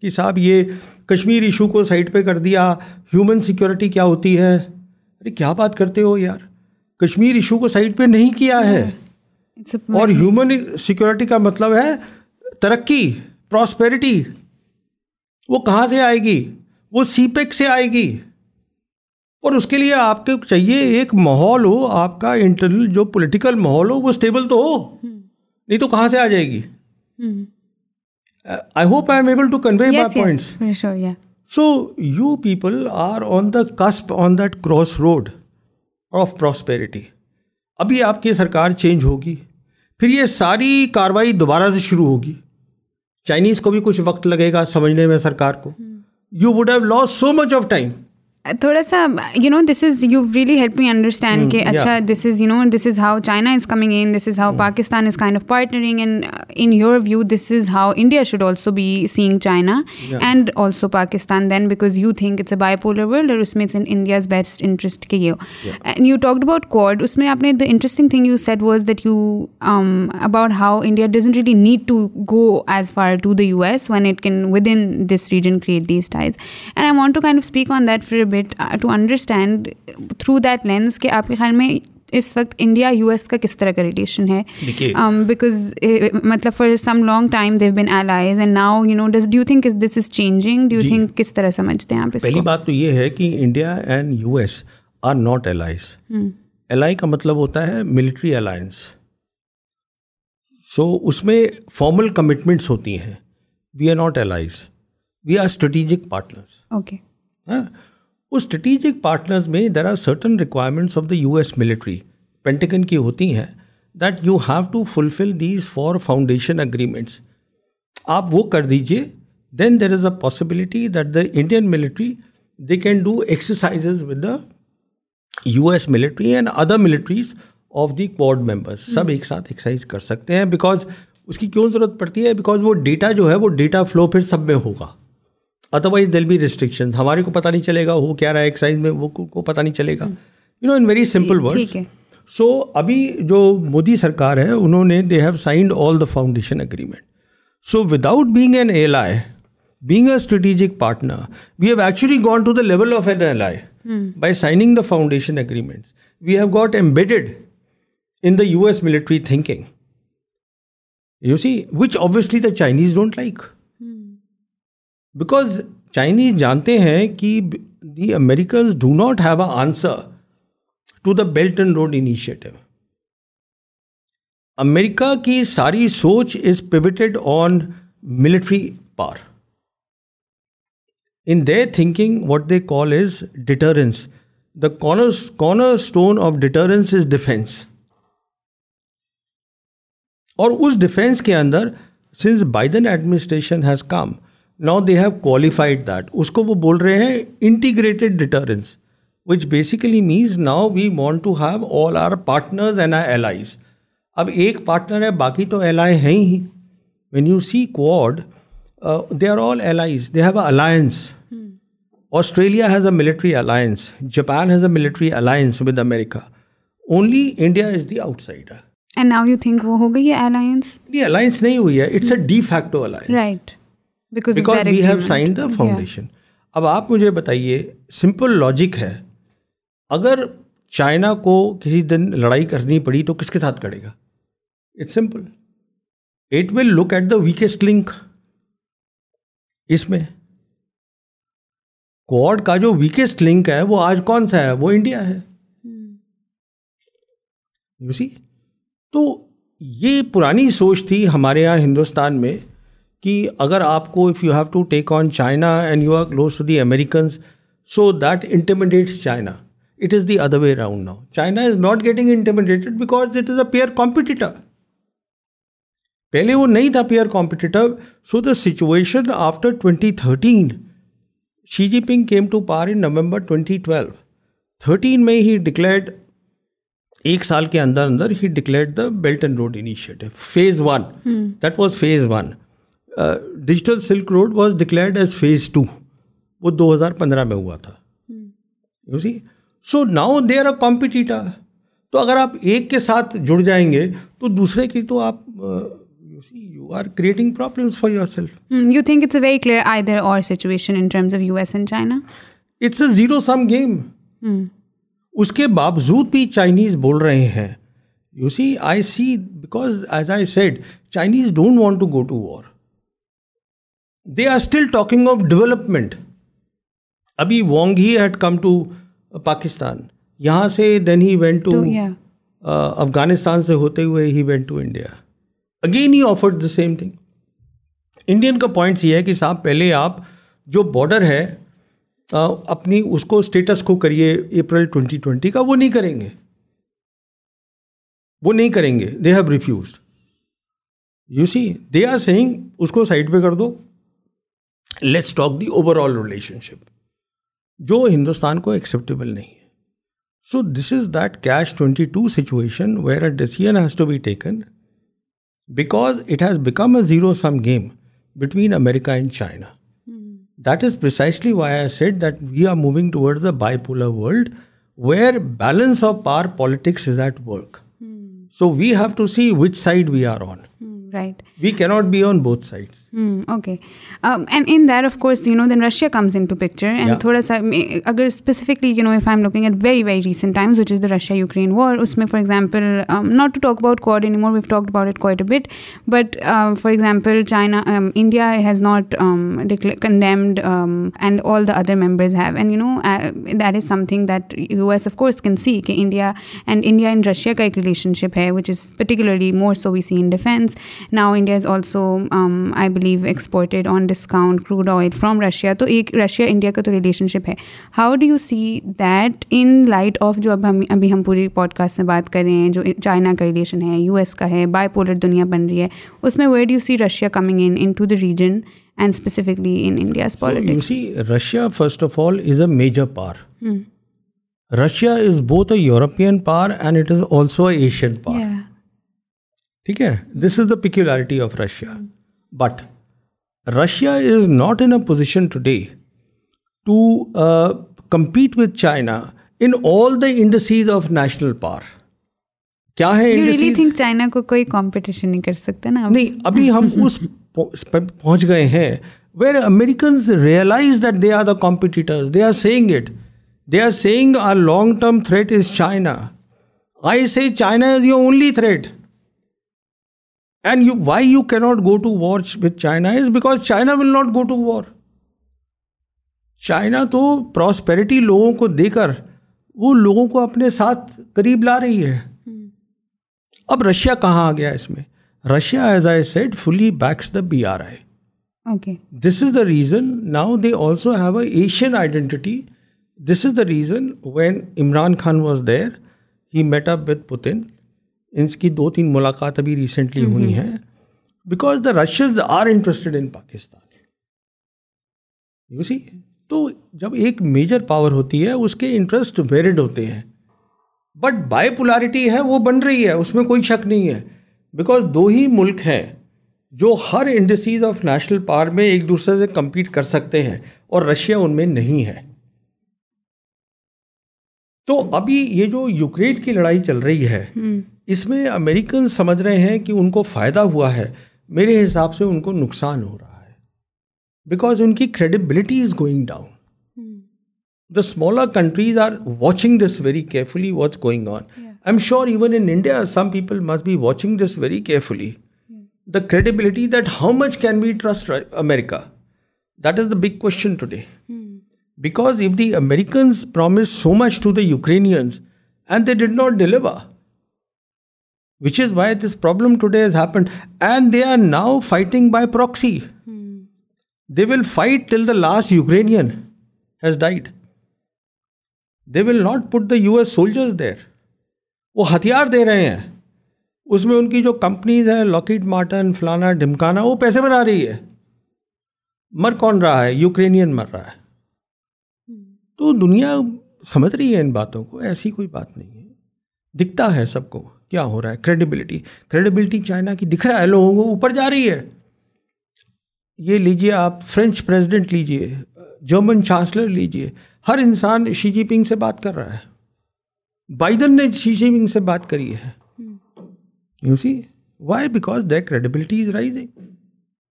S2: کہ صاحب یہ کشمیر ایشو کو سائڈ پہ کر دیا ہیومن سیکیورٹی کیا ہوتی ہے ارے کیا بات کرتے ہو یار کشمیر ایشو کو سائڈ پہ نہیں کیا ہے اور ہیومن سیکیورٹی کا مطلب ہے ترقی پراسپیرٹی وہ کہاں سے آئے گی وہ سی پیک e سے آئے گی اور اس کے لیے آپ کو چاہیے ایک ماحول ہو آپ کا انٹرنل جو پولیٹیکل ماحول ہو وہ اسٹیبل تو ہو نہیں تو کہاں سے آ جائے گی I hope I am able to convey my points
S1: so
S2: you people are on the cusp on that cross road of prosperity ابھی آپ کی سرکار چینج ہوگی پھر یہ ساری کاروائی دوبارہ سے شروع ہوگی چائنیز کو بھی کچھ وقت لگے گا سمجھنے میں سرکار کو you would have loss so much of time تھوڑا سا
S1: you know this is you really help me understand کہ اچھا this is you know this is how China is coming in this is how Pakistan is kind of partnering and in your view this is how India should also be saying China and also Pakistan then because you think it's a bipolar world اور اس میں it's in India's best interest کہ یہ and you talk about Quad اس میں آپ نے the interesting thing you said was that you about how India doesn't really need to go as far to the U S when it can with in this region create these ties and I want to kind of speak on that for but to understand through that lens کہ آپ کے خیال میں اس وقت انڈیا یو ایس کا کس طرح کا ریلیشن ہے بیکاز um, eh, مطلب for some long time they've been allies and now you know does do you think this is changing do you think کس طرح سمجھتے ہیں آپ پہلی بات تو یہ ہے کہ
S2: India and U S are not allies ally کا مطلب ہوتا ہے ملٹری الائنس سو اس میں فارمل کمٹمنٹس ہوتی ہیں
S1: we are not allies we are strategic partners okay ہاں اسٹریٹیجک
S2: پارٹنرز میں there are certain requirements of the U S military Pentagon کی ہوتی ہیں that you have to fulfil these four foundation agreements آپ وہ کر دیجئے then there is a possibility that the Indian military they can do exercises with the U S military and other militaries of the Quad members سب ایک ساتھ ایکسرسائز کر سکتے ہیں بیکاز اس کی کیوں ضرورت پڑتی ہے بیکاز وہ ڈیٹا جو ہے وہ ڈیٹا فلو پھر سب میں ہوگا ادروائز دل بی ریسٹرکشن ہمارے کو پتہ نہیں چلے گا وہ کیا رہا ہے ایکسرسائز میں وہ کو پتہ نہیں چلے گا you know in very simple word so ابھی جو مودی سرکار ہے انہوں نے they have signed all the foundation agreement so without being N L I being a strategic partner we have actually gone to the level of N L I by signing the foundation agreement we have got embed in the U S military thinking you see which obviously the Chinese don't like because Chinese جانتے ہیں کہ the Americans do not have a answer to the belt and road initiative امریکہ کی ساری سوچ is pivoted on military power in they thinking what they call is deterrence the corner stone of deterrence is defence اور اس ڈیفینس کے اندر since Biden administration has come now they have qualified that اس کو وہ بول رہے ہیں integrated deterrence which basically means now we want to have all are partners and I allies اب ایک پارٹنر ہے باقی تو ایل آئی ہیں ہی when you see Quad they are all allies they have a alliance Australia has a military alliance Japan has a military alliance with America only India is the outsider and now you think وہ ہو گئی ہے الائنس نہیں الائنس نہیں ہوئی
S1: ہے it's a de facto alliance right because we
S2: have sign the foundation اب آپ مجھے بتائیے سمپل لاجک ہے اگر چائنا کو کسی دن لڑائی کرنی پڑی تو کس کے ساتھ کرے گا it simple will look at the ویکسٹ link اس میں کوڈ کا جو ویکسٹ لنک ہے وہ آج کون سا ہے وہ انڈیا ہے تو یہ پرانی سوچ تھی ہمارے یہاں ہندوستان میں کہ اگر آپ کو if you have to take on China and you are close to the Americans so that intermediates China it is the other way round now China is not getting intermediated because it is a peer competitor پہلے وہ نہیں تھا peer competitor so the situation after twenty thirteen Xi Jinping came to power in November twenty twelve thirteen میں ہی ڈکلیئرڈ ایک سال کے اندر اندر ہی declared the belt and road initiative phase one that was phase one digital silk road was declared as phase two وہ دو ہزار پندرہ میں ہوا تھا you see so now they are a competitor تو اگر آپ ایک کے ساتھ جڑ جائیں گے تو دوسرے کی تو آپ are creating for yourself
S1: you some
S2: game اس کے باوجود بھی چائنیز بول رہے ہیں you see I see because as I said Chinese don't want to go to war they are still talking of development ابھی Wang he had come to Pakistan یہاں سے then he went to Afghanistan سے ہوتے ہوئے he went to India again he offered the same thing Indian کا پوائنٹس یہ ہے کہ صاحب پہلے آپ جو بارڈر ہے اپنی اس کو اسٹیٹس کو کریے اپریل ٹوینٹی ٹوینٹی کا وہ نہیں کریں گے وہ نہیں کریں گے they have refused you see they are saying اس کو سائڈ پہ کر دو let's talk the overall relationship جو ہندوستان کو ایکسیپٹیبل نہیں ہے so this is that catch twenty two situation where a decision has to be taken because it has become a zero sum game between America and China that is precisely why I said that we are moving towards a bipolar world where balance of power politics is at work so we have to see which side we are on right
S1: we can not
S2: be keen both okay
S1: and in that of course you know then Russia comes into picture and تھوڑا سا اگر specifically you know if I am looking at very very recent times which is the Russia Ukraine war اس میں for example not to talk about code any more talk about it but but for example China India has not condemned and all the other members have and you know that is some thing that U S of course can see کہ India and India and Russia کا ایک ریلیشن شپ ہے which is particularly more so we see in defence now India is also I believe exported on discount crude oil from Russia تو ایک رشیا انڈیا کا تو ریلیشن شپ ہے how do you see that in light of جو اب ہم ابھی ہم پوری پوڈ کاسٹ میں بات کر رہے ہیں جو چائنا کا ریلیشن ہے یو ایس کا ہے بائی پولر دنیا بن رہی ہے اس میں where do you see Russia coming in in to the region and specifically India's politics Russia
S2: first of all is a major power Russia is both a European power and it is also a Asian power ٹھیک ہے this is the peculiarity of Russia but Russia is not in a position today to compete with China in all the industries of national power کیا ہے
S1: چائنا کو کوئی کمپٹیشن نہیں کر سکتے نا نہیں ابھی ہم
S2: اس پہنچ گئے ہیں where Americans realise that they are the competitors they are seeing it they are seeing our long term threat is China I see China is your only threat and you why you کی not go to war with China is because China will not go to war China تو پراسپیرٹی لوگوں کو دے کر وہ لوگوں کو اپنے ساتھ قریب لا رہی ہے اب رشیا کہاں آ گیا اس میں Russia as I said fully backs the B R I okay this
S1: is the reason
S2: now they also have a Asian identity this is the reason when Imran Khan was there he met up with Putin ان کی دو تین ملاقات ابھی ریسنٹلی ہوئی ہیں because the Russians are interested in Pakistan تو جب ایک میجر پاور ہوتی ہے اس کے انٹرسٹ ویریڈ ہوتے ہیں بٹ بائی پولارٹی ہے وہ بن رہی ہے اس میں کوئی شک نہیں ہے بیکاز دو ہی ملک ہیں جو ہر انڈسٹریز آف نیشنل پاور میں ایک دوسرے سے کمپیٹ کر سکتے ہیں اور رشیا ان میں نہیں ہے تو ابھی یہ جو یوکرین کی لڑائی چل رہی ہے اس میں امریکن سمجھ رہے ہیں کہ ان کو فائدہ ہوا ہے میرے حساب سے ان کو نقصان ہو رہا ہے بیکاز ان کی credibility is going down the smaller countries are watching this very carefully what's going on I am sure even in India some people must be watching this very carefully the credibility that how much can be trust America that is the big question today because if the Americans promise so much to the Ukrainians and they did not deliver which is why this problem today they happen and they are now fighting by proxy they will fight till the last Ukrainian has died they will not put the U S soldiers there وہ ہتھیار دے رہے ہیں اس میں ان کی جو کمپنیز ہیں لاکیٹ مارٹن فلانا ڈھمکانا وہ پیسے بنا رہی ہے مر کون رہا ہے یوکرینین مر رہا ہے تو دنیا سمجھ رہی ہے ان باتوں کو ایسی کوئی بات نہیں ہے دکھتا ہے سب کو کیا ہو رہا ہے کریڈیبلٹی کریڈیبلٹی چائنا کی دکھ رہا ہے لوگوں کو اوپر جا رہی ہے یہ لیجئے آپ فرینچ پریزیڈنٹ لیجئے جرمن چانسلر لیجئے ہر انسان شی جی پنگ سے بات کر رہا ہے بائیڈن نے شی جی پنگ سے بات کری ہے you see why because they credibility is rising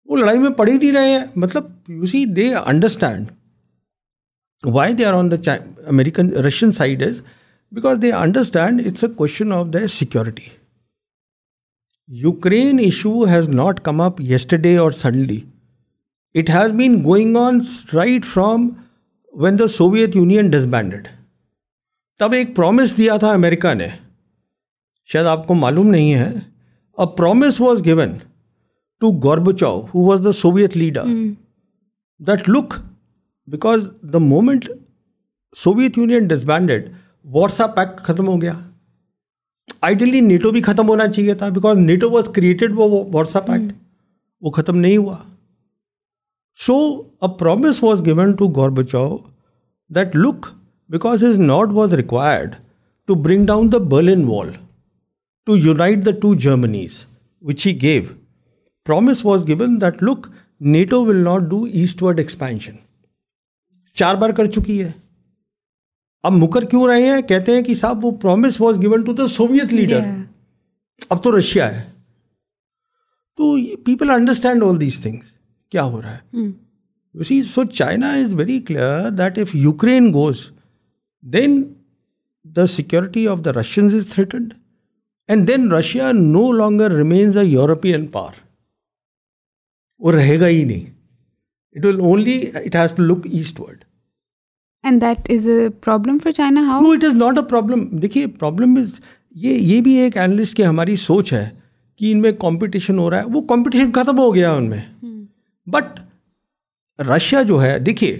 S2: وہ لڑائی میں پڑ ہی نہیں رہے ہیں مطلب you see they understand why they are on the American Russian side is because they understand it's a question of کو security Ukraine issue has not come up yesterday اور suddenly it has been going on right from when the Soviet Union disbanded تب ایک پرومس دیا تھا امیریکا نے شاید آپ کو معلوم نہیں ہے a promise was given to Gorbachev who was the Soviet leader that look because the moment Soviet Union disbanded واٹس اپ پیک ختم ہو گیا آئیڈیلی نیٹو بھی ختم ہونا چاہیے تھا بیکاز نیٹو واز کریٹڈ وہ واٹس اپ ایکٹ وہ ختم نہیں ہوا so a promise was given to Gorbachev that look because is not was required to bring down the wall in unite the two Germanys which he gave promise was given that look NATO will not do eastward expansion چار بار کر چکی ہے اب مکر کیوں رہے ہیں کہتے ہیں کہ صاحب وہ promise was given to the Soviet leader اب تو رشیا ہے تو people understand all these things کیا ہو رہا ہے so China is very clear that if Ukraine goes then the security of the Russians is threatened and then Russia no longer remains a European power وہ رہے گا ہی نہیں it will only it has to look eastward and that is a
S1: problem for China how it is not a
S2: problem دیکھیے پرابلم از یہ یہ بھی ایک اینالسٹ کی ہماری سوچ ہے کہ ان میں کمپٹیشن ہو رہا ہے وہ کمپٹیشن ختم ہو گیا ان میں بٹ رشیا جو ہے دیکھیے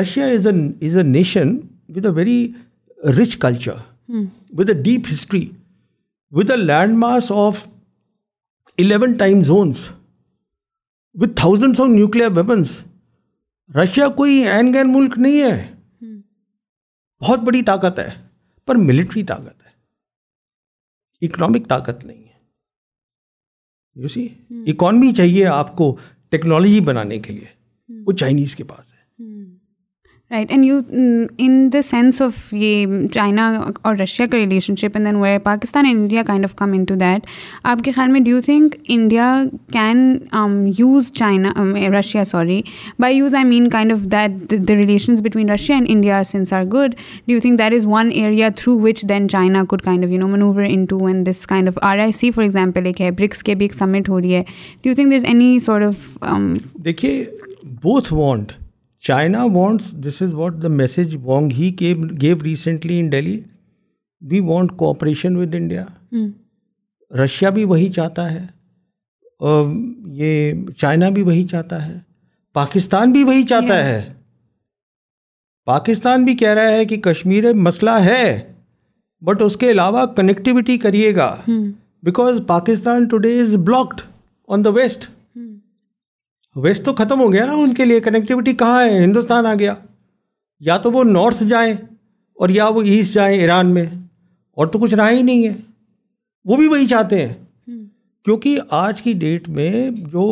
S2: Russia is is a a nation with a very rich culture with a deep history with a land mass of eleven time zones with thousands of nuclear weapons Russia کوئی این گین ملک نہیں ہے بہت بڑی طاقت ہے پر ملٹری طاقت ہے اکنامک طاقت نہیں ہے یو سی اکانمی چاہیے آپ کو ٹیکنالوجی بنانے کے لیے وہ چائنیز کے پاس right and you
S1: in the sense of یہ چائنا اور رشیا کا relationship and then where Pakistan and India kind of come in to that آپ کے خیال میں do you think India can use China Russia sorry by use I mean kind of that the relations between Russia and India since are good do you think that is one area through which then China could kind of you know manoeuvre into and this kind of R I C for example ایک ہے برکس کے بھی ایک سمٹ ہو رہی ہے do you think there is any sort of دیکھیے
S2: both want China wants this is what the message Wang he give recently in Delhi we want cooperation with India Russia بھی وہی چاہتا ہے یہ چائنا بھی وہی چاہتا ہے پاکستان بھی وہی چاہتا ہے پاکستان بھی کہہ رہا ہے کہ کشمیر مسئلہ ہے بٹ اس کے علاوہ کنیکٹیوٹی کریے گا because Pakistan today is blocked on the west west تو ختم ہو گیا نا ان کے لیے کنیکٹیوٹی کہاں ہے ہندوستان آ گیا یا تو وہ نارتھ جائیں اور یا وہ ایسٹ جائیں ایران میں اور تو کچھ رہا ہی نہیں ہے وہ بھی وہی چاہتے ہیں کیونکہ آج کی ڈیٹ میں جو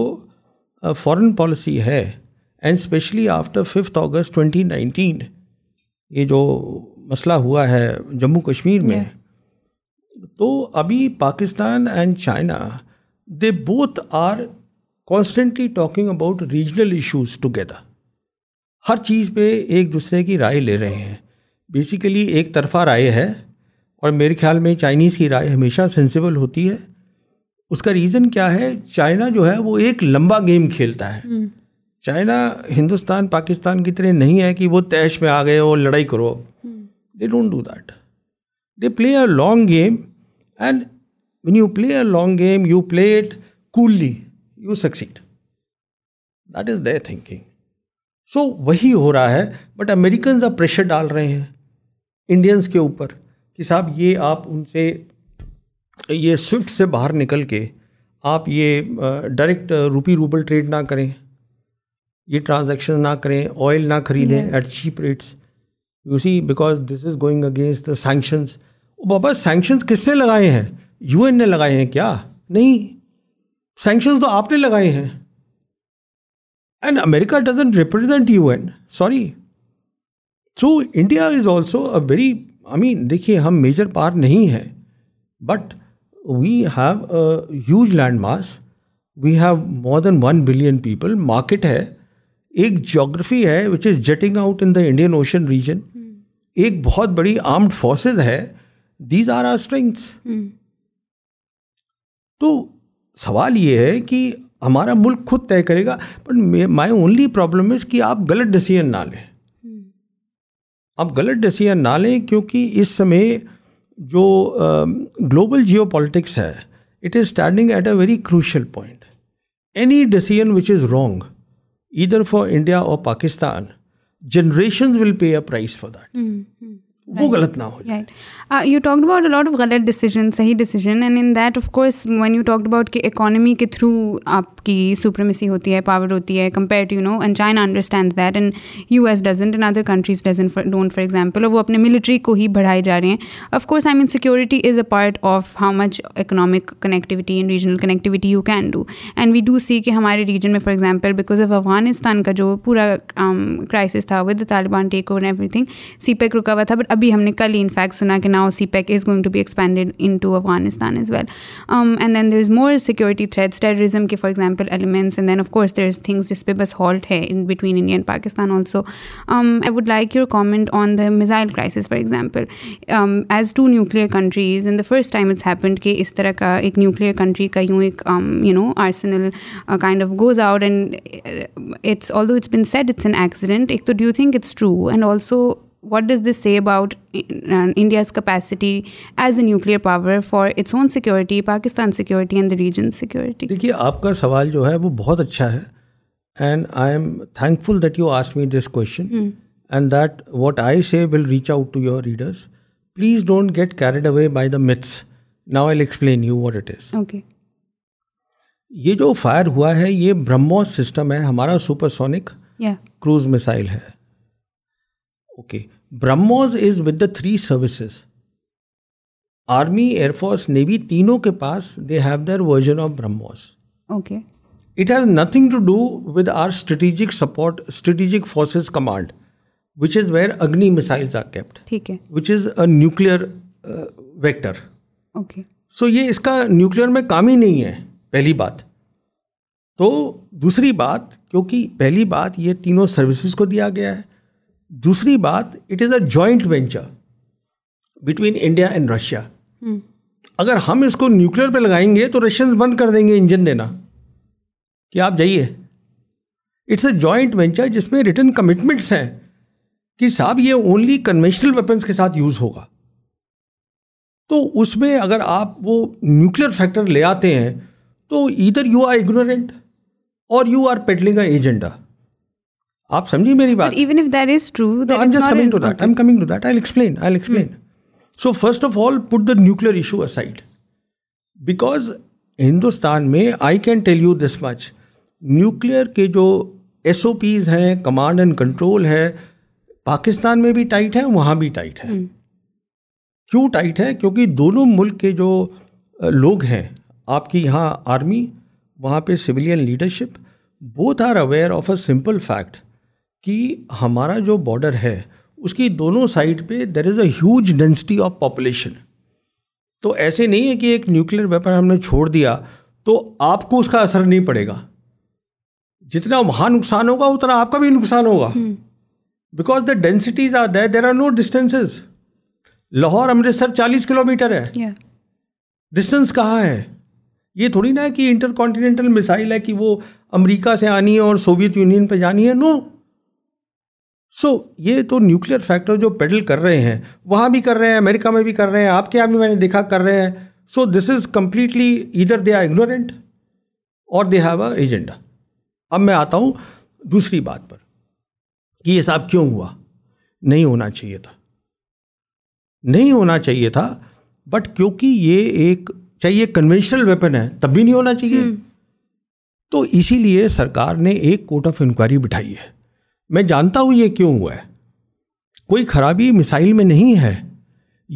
S2: فارن پالیسی ہے and especially after fifth August twenty nineteen یہ جو مسئلہ ہوا ہے جموں کشمیر میں تو ابھی Pakistan and China they both are constantly talking about regional issues together ہر چیز پہ ایک دوسرے کی رائے لے رہے ہیں بیسیکلی ایک طرفہ رائے ہے اور میرے خیال میں چائنیز کی رائے ہمیشہ سینسیبل ہوتی ہے اس کا ریزن کیا ہے چائنا جو ہے وہ ایک لمبا گیم کھیلتا ہے چائنا ہندوستان پاکستان کی طرح نہیں ہے کہ وہ تیش میں آ گئے اور لڑائی کرو they don't do that they play a long game and when you play a long game you play it coolly you succeed that is they thinking so وہی ہو رہا ہے بٹ امیریکنز آپ پریشر ڈال رہے ہیں انڈینس کے اوپر کہ صاحب یہ آپ ان سے یہ سوئفٹ سے باہر نکل کے آپ یہ ڈائریکٹ روپی روبل ٹریڈ نہ کریں یہ ٹرانزیکشن نہ کریں آئل نہ خریدیں at cheap rates you see because this is going against the sanctions بابا سینکشنس کس سے لگائے ہیں یو این نے لگائے ہیں کیا نہیں سینکشنز تو آپ نے لگائے ہیں and America doesn't represent U N sorry so India is also a very I mean دیکھیے ہم میجر پار نہیں ہیں but we have a huge land mass we have more than one billion people market ہے ایک جاگرفی ہے which is jutting out in the Indian Ocean region ایک بہت بڑی آرمڈ فورسز ہے دیز آر آر اسٹرینگس تو سوال یہ ہے کہ ہمارا ملک خود طے کرے گا but my only problem is کہ آپ غلط ڈیسیجن نہ لیں آپ غلط ڈسیزن نہ لیں کیونکہ اس سمے جو گلوبل جیو پالیٹکس ہے it is standing at a very crucial point any decision which is wrong ادھر فار انڈیا اور Pakistan generations will pay a price for that وہ غلط نہ ہو you talk about
S1: a lot of غلط ڈیسیجن صحیح decision and in that of course when you talk about کہ اکانمی کے تھرو آپ کی سپریمیسی ہوتی ہے پاور ہوتی ہے compare to you know and China understand that and U S doesn't and other countries dozen don't for example اور وہ اپنے ملٹری کو ہی بڑھائے جا رہے ہیں of course I mean security is a part of how much economic connectivity and regional connectivity you can do and we do see کہ ہمارے ریجن میں for example because of Afghanistan کا جو پورا کرائسس تھا with Taliban take over everything CPEC رکا ہوا تھا بٹ ابھی ہم نے کل ہی انفیکٹ سنا کہ now CPEC is going to be expanded into Afghanistan as well and then there is more security threats terrorism کے for example elements and then of course there is things جس پہ بس ہالٹ ہے in between India and Pakistan also I would like your comment on the missile crisis for example as two nuclear countries in the first time it's happened کہ اس طرح کا ایک نیوکلیئر کنٹری کا یوں ایک you know arsenal kind of goes out and it's although it's been set it's an accident ایک تو do you think it's true and also what does this say about India's capacity as a nuclear power for its own security Pakistan security and the region security دیکھیے آپ کا سوال
S2: جو ہے وہ بہت اچھا ہے and I am thankful that you ask me this question and that what I say will reach out to your readers please don't get carried away by the myths now explain you what it is
S1: okay یہ جو فائر
S2: ہوا ہے یہ برہموس سسٹم ہے ہمارا سپر سونک کروز میسائل ہے okay BrahMos is with the three services army air force navy تینوں کے پاس they have their version of BrahMos okay
S1: it has nothing to
S2: do with our strategic support strategic forces command which is where Agni مسائل
S1: نیوکلیئر
S2: ویکٹر اوکے
S1: سو یہ اس کا
S2: نیوکلیئر میں کام ہی نہیں ہے پہلی بات تو دوسری بات کیونکہ پہلی بات یہ تینوں سروسز کو دیا گیا ہے دوسری بات it is a joint venture between India and Russia اگر ہم اس کو نیوکلیر پہ لگائیں گے تو رشینز بند کر دیں گے انجن دینا کہ آپ جائیے اٹس اے جوائنٹ وینچر جس میں ریٹرن کمٹمنٹس ہیں کہ صاحب یہ اونلی کنوینشنل ویپنس کے ساتھ یوز ہوگا تو اس میں اگر آپ وہ نیوکلیر فیکٹر لے آتے ہیں تو ادھر یو آر اگنورینٹ اور you are peddling a agenda آپ سمجھیے میری بات even is true
S1: explain
S2: so first of all put the nuclear issue aside because Hindustan میں I can tell you this much nuclear کے جو ایس او پیز ہیں کمانڈ اینڈ کنٹرول ہے پاکستان میں بھی ٹائٹ ہے وہاں بھی ٹائٹ ہے کیوں ٹائٹ ہے کیونکہ دونوں ملک کے جو لوگ ہیں آپ کی یہاں آرمی وہاں پہ civilian leadership both are aware of a simple fact کہ ہمارا جو بارڈر ہے اس کی دونوں سائڈ پہ there is a huge density of population تو ایسے نہیں ہے کہ ایک نیوکلیر ویپن ہم نے چھوڑ دیا تو آپ کو اس کا اثر نہیں پڑے گا جتنا وہاں نقصان ہوگا اتنا آپ کا بھی نقصان ہوگا because the densities are there there are no distances Lahore Amritsar چالیس کلو میٹر ہے
S1: ڈسٹینس کہاں ہے
S2: یہ تھوڑی نا ہے کہ انٹر کانٹیننٹل مسائل ہے کہ وہ امریکہ سے آنی ہے اور سوویت یونین پہ جانی ہے نو سو یہ تو نیوکلیر فیکٹر جو پیڈل کر رہے ہیں وہاں بھی کر رہے ہیں امریکہ میں بھی کر رہے ہیں آپ کے یہاں بھی میں نے دیکھا کر رہے ہیں سو دس از کمپلیٹلی ادھر دے آر اگنورینٹ اور دے ہیو اے ایجنڈا اب میں آتا ہوں دوسری بات پر کہ یہ صاحب کیوں ہوا نہیں ہونا چاہیے تھا نہیں ہونا چاہیے تھا بٹ کیونکہ یہ ایک چاہیے کنوینشنل ویپن ہے تب بھی نہیں ہونا چاہیے تو اسی لیے سرکار نے ایک کورٹ آف انکوائری بٹھائی ہے میں جانتا ہوں یہ کیوں ہوا ہے کوئی خرابی مسائل میں نہیں ہے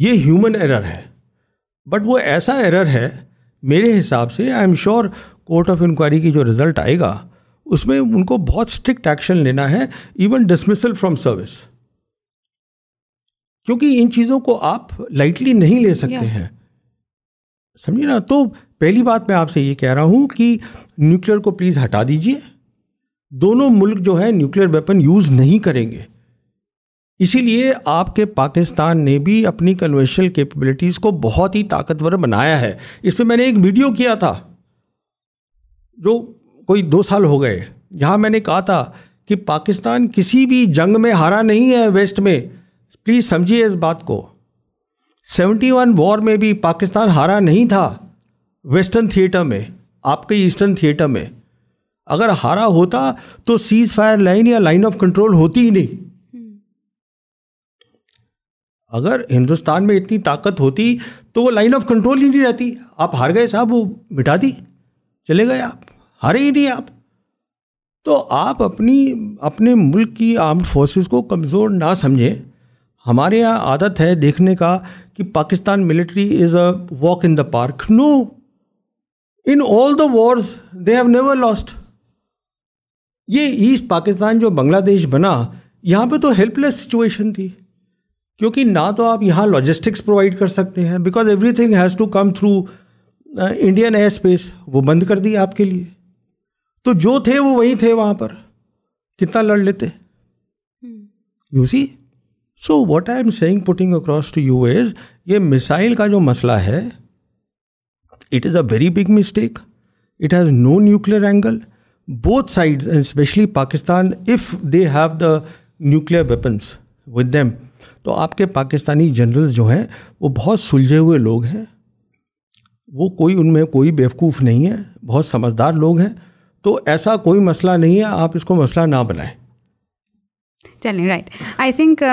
S2: یہ ہیومن ایرر ہے بٹ وہ ایسا ایرر ہے میرے حساب سے I M sure court of inquiry کی جو ریزلٹ آئے گا اس میں ان کو بہت اسٹرکٹ ایکشن لینا ہے ایون ڈسمسل فرام سروس کیونکہ ان چیزوں کو آپ لائٹلی نہیں لے سکتے ہیں سمجھے نا تو پہلی بات میں آپ سے یہ کہہ رہا ہوں کہ نیوکلیئر کو پلیز ہٹا دیجیے دونوں ملک جو ہے نیوکلیر ویپن یوز نہیں کریں گے اسی لیے آپ کے پاکستان نے بھی اپنی کنویشنل کیپبلٹیز کو بہت ہی طاقتور بنایا ہے اس پہ میں نے ایک ویڈیو کیا تھا جو کوئی دو سال ہو گئے جہاں میں نے کہا تھا کہ پاکستان کسی بھی جنگ میں ہارا نہیں ہے ویسٹ میں پلیز سمجھیے اس بات کو سیونٹی ون وار میں بھی پاکستان ہارا نہیں تھا ویسٹرن تھیٹر میں آپ کے ایسٹرن تھیٹر میں اگر ہارا ہوتا تو سیز فائر لائن یا لائن آف کنٹرول ہوتی ہی نہیں اگر ہندوستان میں اتنی طاقت ہوتی تو وہ لائن آف کنٹرول ہی نہیں رہتی آپ ہار گئے صاحب وہ مٹا دی چلے گئے آپ ہارے ہی نہیں آپ تو آپ اپنی اپنے ملک کی آرمڈ فورسز کو کمزور نہ سمجھیں ہمارے یہاں عادت ہے دیکھنے کا کہ Pakistan military is a walk in the park no in all the wars they have never lost یہ ایسٹ پاکستان جو بنگلہ دیش بنا یہاں پہ تو ہیلپ لیس سچویشن تھی کیونکہ نہ تو آپ یہاں لاجسٹکس پرووائڈ کر سکتے ہیں because everything has to come through Indian airspace وہ بند کر دی آپ کے لیے تو جو تھے وہ وہی تھے وہاں پر کتنا لڑ لیتے you see so what I am seeing putting across to you as یہ میسائل کا جو مسئلہ ہے it is a very big mistake it has no nuclear angle both side especially Pakistan if they have the nuclear weapons with them تو آپ کے پاکستانی جنرلز جو ہیں وہ بہت سلجھے ہوئے لوگ ہیں وہ کوئی ان میں کوئی بیوقوف نہیں ہے بہت سمجھدار لوگ ہیں تو ایسا کوئی مسئلہ نہیں ہے آپ اس کو مسئلہ نہ بنائیں چلیں right I
S1: think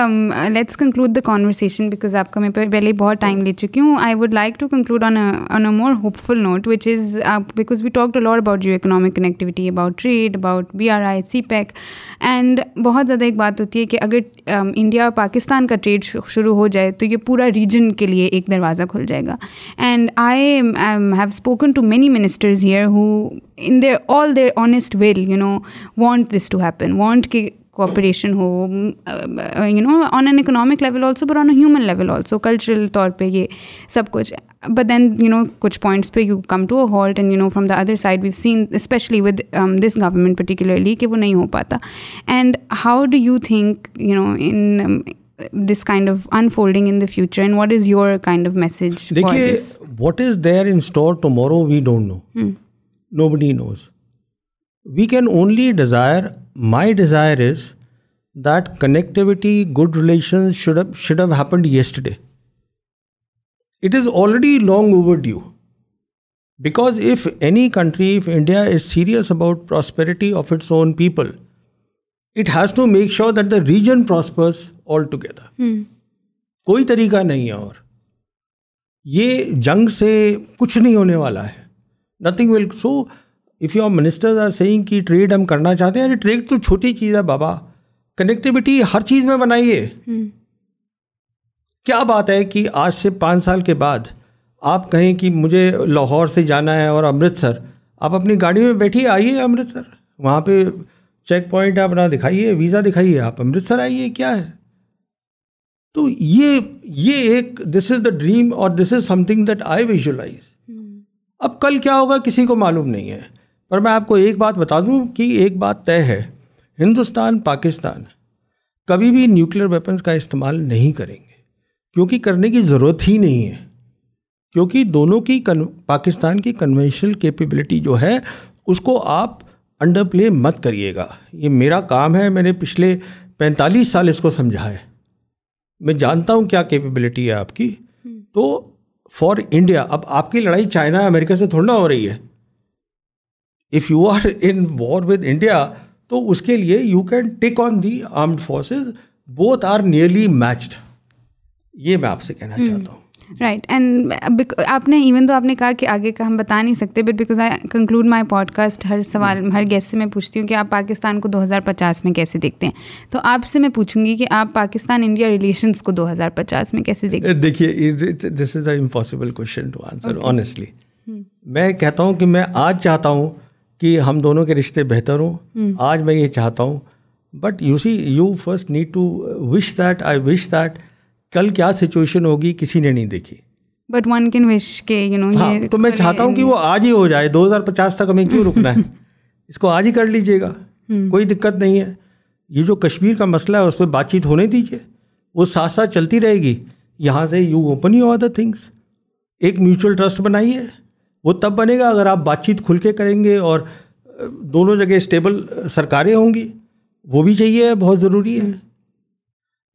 S1: let's conclude the conversation because آپ کا میں پہلے ہی بہت ٹائم لے چکی ہوں I would like to conclude on a more hopeful note which is آپ because we talk to about you economic connectivity about trade about B R I CPEC and بہت زیادہ ایک بات ہوتی ہے کہ اگر انڈیا um, اور پاکستان کا ٹریڈ شروع ہو جائے تو یہ پورا ریجن کے لیے ایک دروازہ کھل جائے گا and I have spoken to many ministers here who in there all there honest will you know want this to happen want کہ کوپریشن ہو you know on an economic level also on a human level also cultural طور پہ یہ سب کچھ بٹ دین یو نو کچھ پوائنٹس پہ you come to halt and you know from the other side view seen especially with this government particularly کہ وہ نہیں ہو پاتا and how do you think you know in this kind of unfolding in the future and what is your kind of message what is there
S2: in store we don't know nobody knows we can only desire my desire is that connectivity good relation should have happened yesterday it is already long over due because if any country if India is serious about prosperity of its own people it has to make sure that the region prospers all together کوئی طریقہ نہیں ہے اور یہ جنگ سے کچھ نہیں ہونے والا ہے nothing will so if you ministers are saying کی ٹریڈ ہم کرنا چاہتے ہیں ارے ٹریڈ تو چھوٹی چیز ہے بابا کنیکٹیوٹی ہر چیز میں بنائیے کیا بات ہے کہ آج سے پانچ سال کے بعد آپ کہیں کہ مجھے لاہور سے جانا ہے اور امرتسر آپ اپنی گاڑی میں بیٹھیے آئیے امرتسر وہاں پہ چیک پوائنٹ ہے اپنا دکھائیے ویزا دکھائیے آپ امرتسر آئیے کیا ہے تو یہ یہ ایک دس از دا ڈریم اور this is some thing that I visualise اب کل کیا ہوگا کسی کو معلوم نہیں ہے پر میں آپ کو ایک بات بتا دوں کہ ایک بات طے ہے ہندوستان پاکستان کبھی بھی نیوکلیر ویپنز کا استعمال نہیں کریں گے کیونکہ کرنے کی ضرورت ہی نہیں ہے کیونکہ دونوں کی پاکستان کی کنونشنل کیپیبلٹی جو ہے اس کو آپ انڈر پلے مت کریے گا یہ میرا کام ہے میں نے پچھلے پینتالیس سال اس کو سمجھا ہے میں جانتا ہوں کیا کیپیبلٹی ہے آپ کی تو فار انڈیا اب آپ کی لڑائی چائنا امریکہ سے تھوڑا ہو رہی ہے if you are in war with India تو اس کے لیے you can take on the armed forces both are nearly matched یہ میں آپ سے کہنا
S1: hmm. چاہتا ہوں رائٹ اینڈ uh, آپ نے ایون تو آپ نے کہا کہ آگے کا ہم بتا نہیں سکتے but because I conclude my podcast ہر سوال hmm. ہر گیسٹ سے میں پوچھتی ہوں کہ آپ پاکستان کو دو ہزار پچاس میں کیسے دیکھتے ہیں تو آپ سے میں پوچھوں گی کہ آپ پاکستان انڈیا ریلیشنس کو دو ہزار پچاس میں کیسے دیکھتے ہیں uh, دیکھیے this is a
S2: impossible question to answer honestly میں کہتا ہوں کہ میں آج چاہتا ہوں کہ ہم دونوں کے رشتے بہتر ہوں آج میں یہ چاہتا ہوں but you see you first need to wish that I wish that کل کیا سچویشن ہوگی کسی نے نہیں دیکھی بٹ ون کین وش کے
S1: تو میں چاہتا ہوں کہ وہ آج ہی ہو
S2: جائے دو ہزار پچاس تک ہمیں کیوں رکنا ہے اس کو آج ہی کر لیجیے گا کوئی دقت نہیں ہے یہ جو کشمیر کا مسئلہ ہے اس پہ بات چیت ہونے دیجیے وہ ساتھ ساتھ چلتی رہے گی یہاں سے you open you the things ایک میوچل ٹرسٹ بنائیے وہ تب بنے گا اگر آپ بات چیت کھل کے کریں گے اور دونوں جگہ اسٹیبل سرکاریں ہوں گی وہ بھی چاہیے بہت ضروری ہے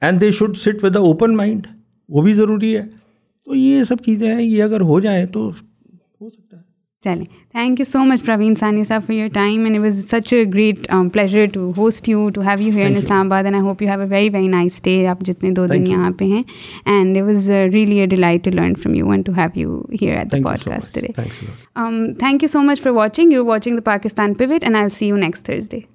S2: and they should sit with the open mind وہ بھی ضروری ہے تو یہ سب چیزیں ہیں یہ اگر ہو جائیں تو ہو سکتا ہے چلیں thank you so much Praveen
S1: Sawhney صاحب for your time and was such a great pleasure to host you to have you here in Islamabad and I hope you have a very very nice day آپ جتنے دو دن یہاں پہ ہیں and it was really a delight to learn from you and to have you here at the podcast day thank you
S2: so much for watching you
S1: watching the Pakistan pivot and I see you next تھرز day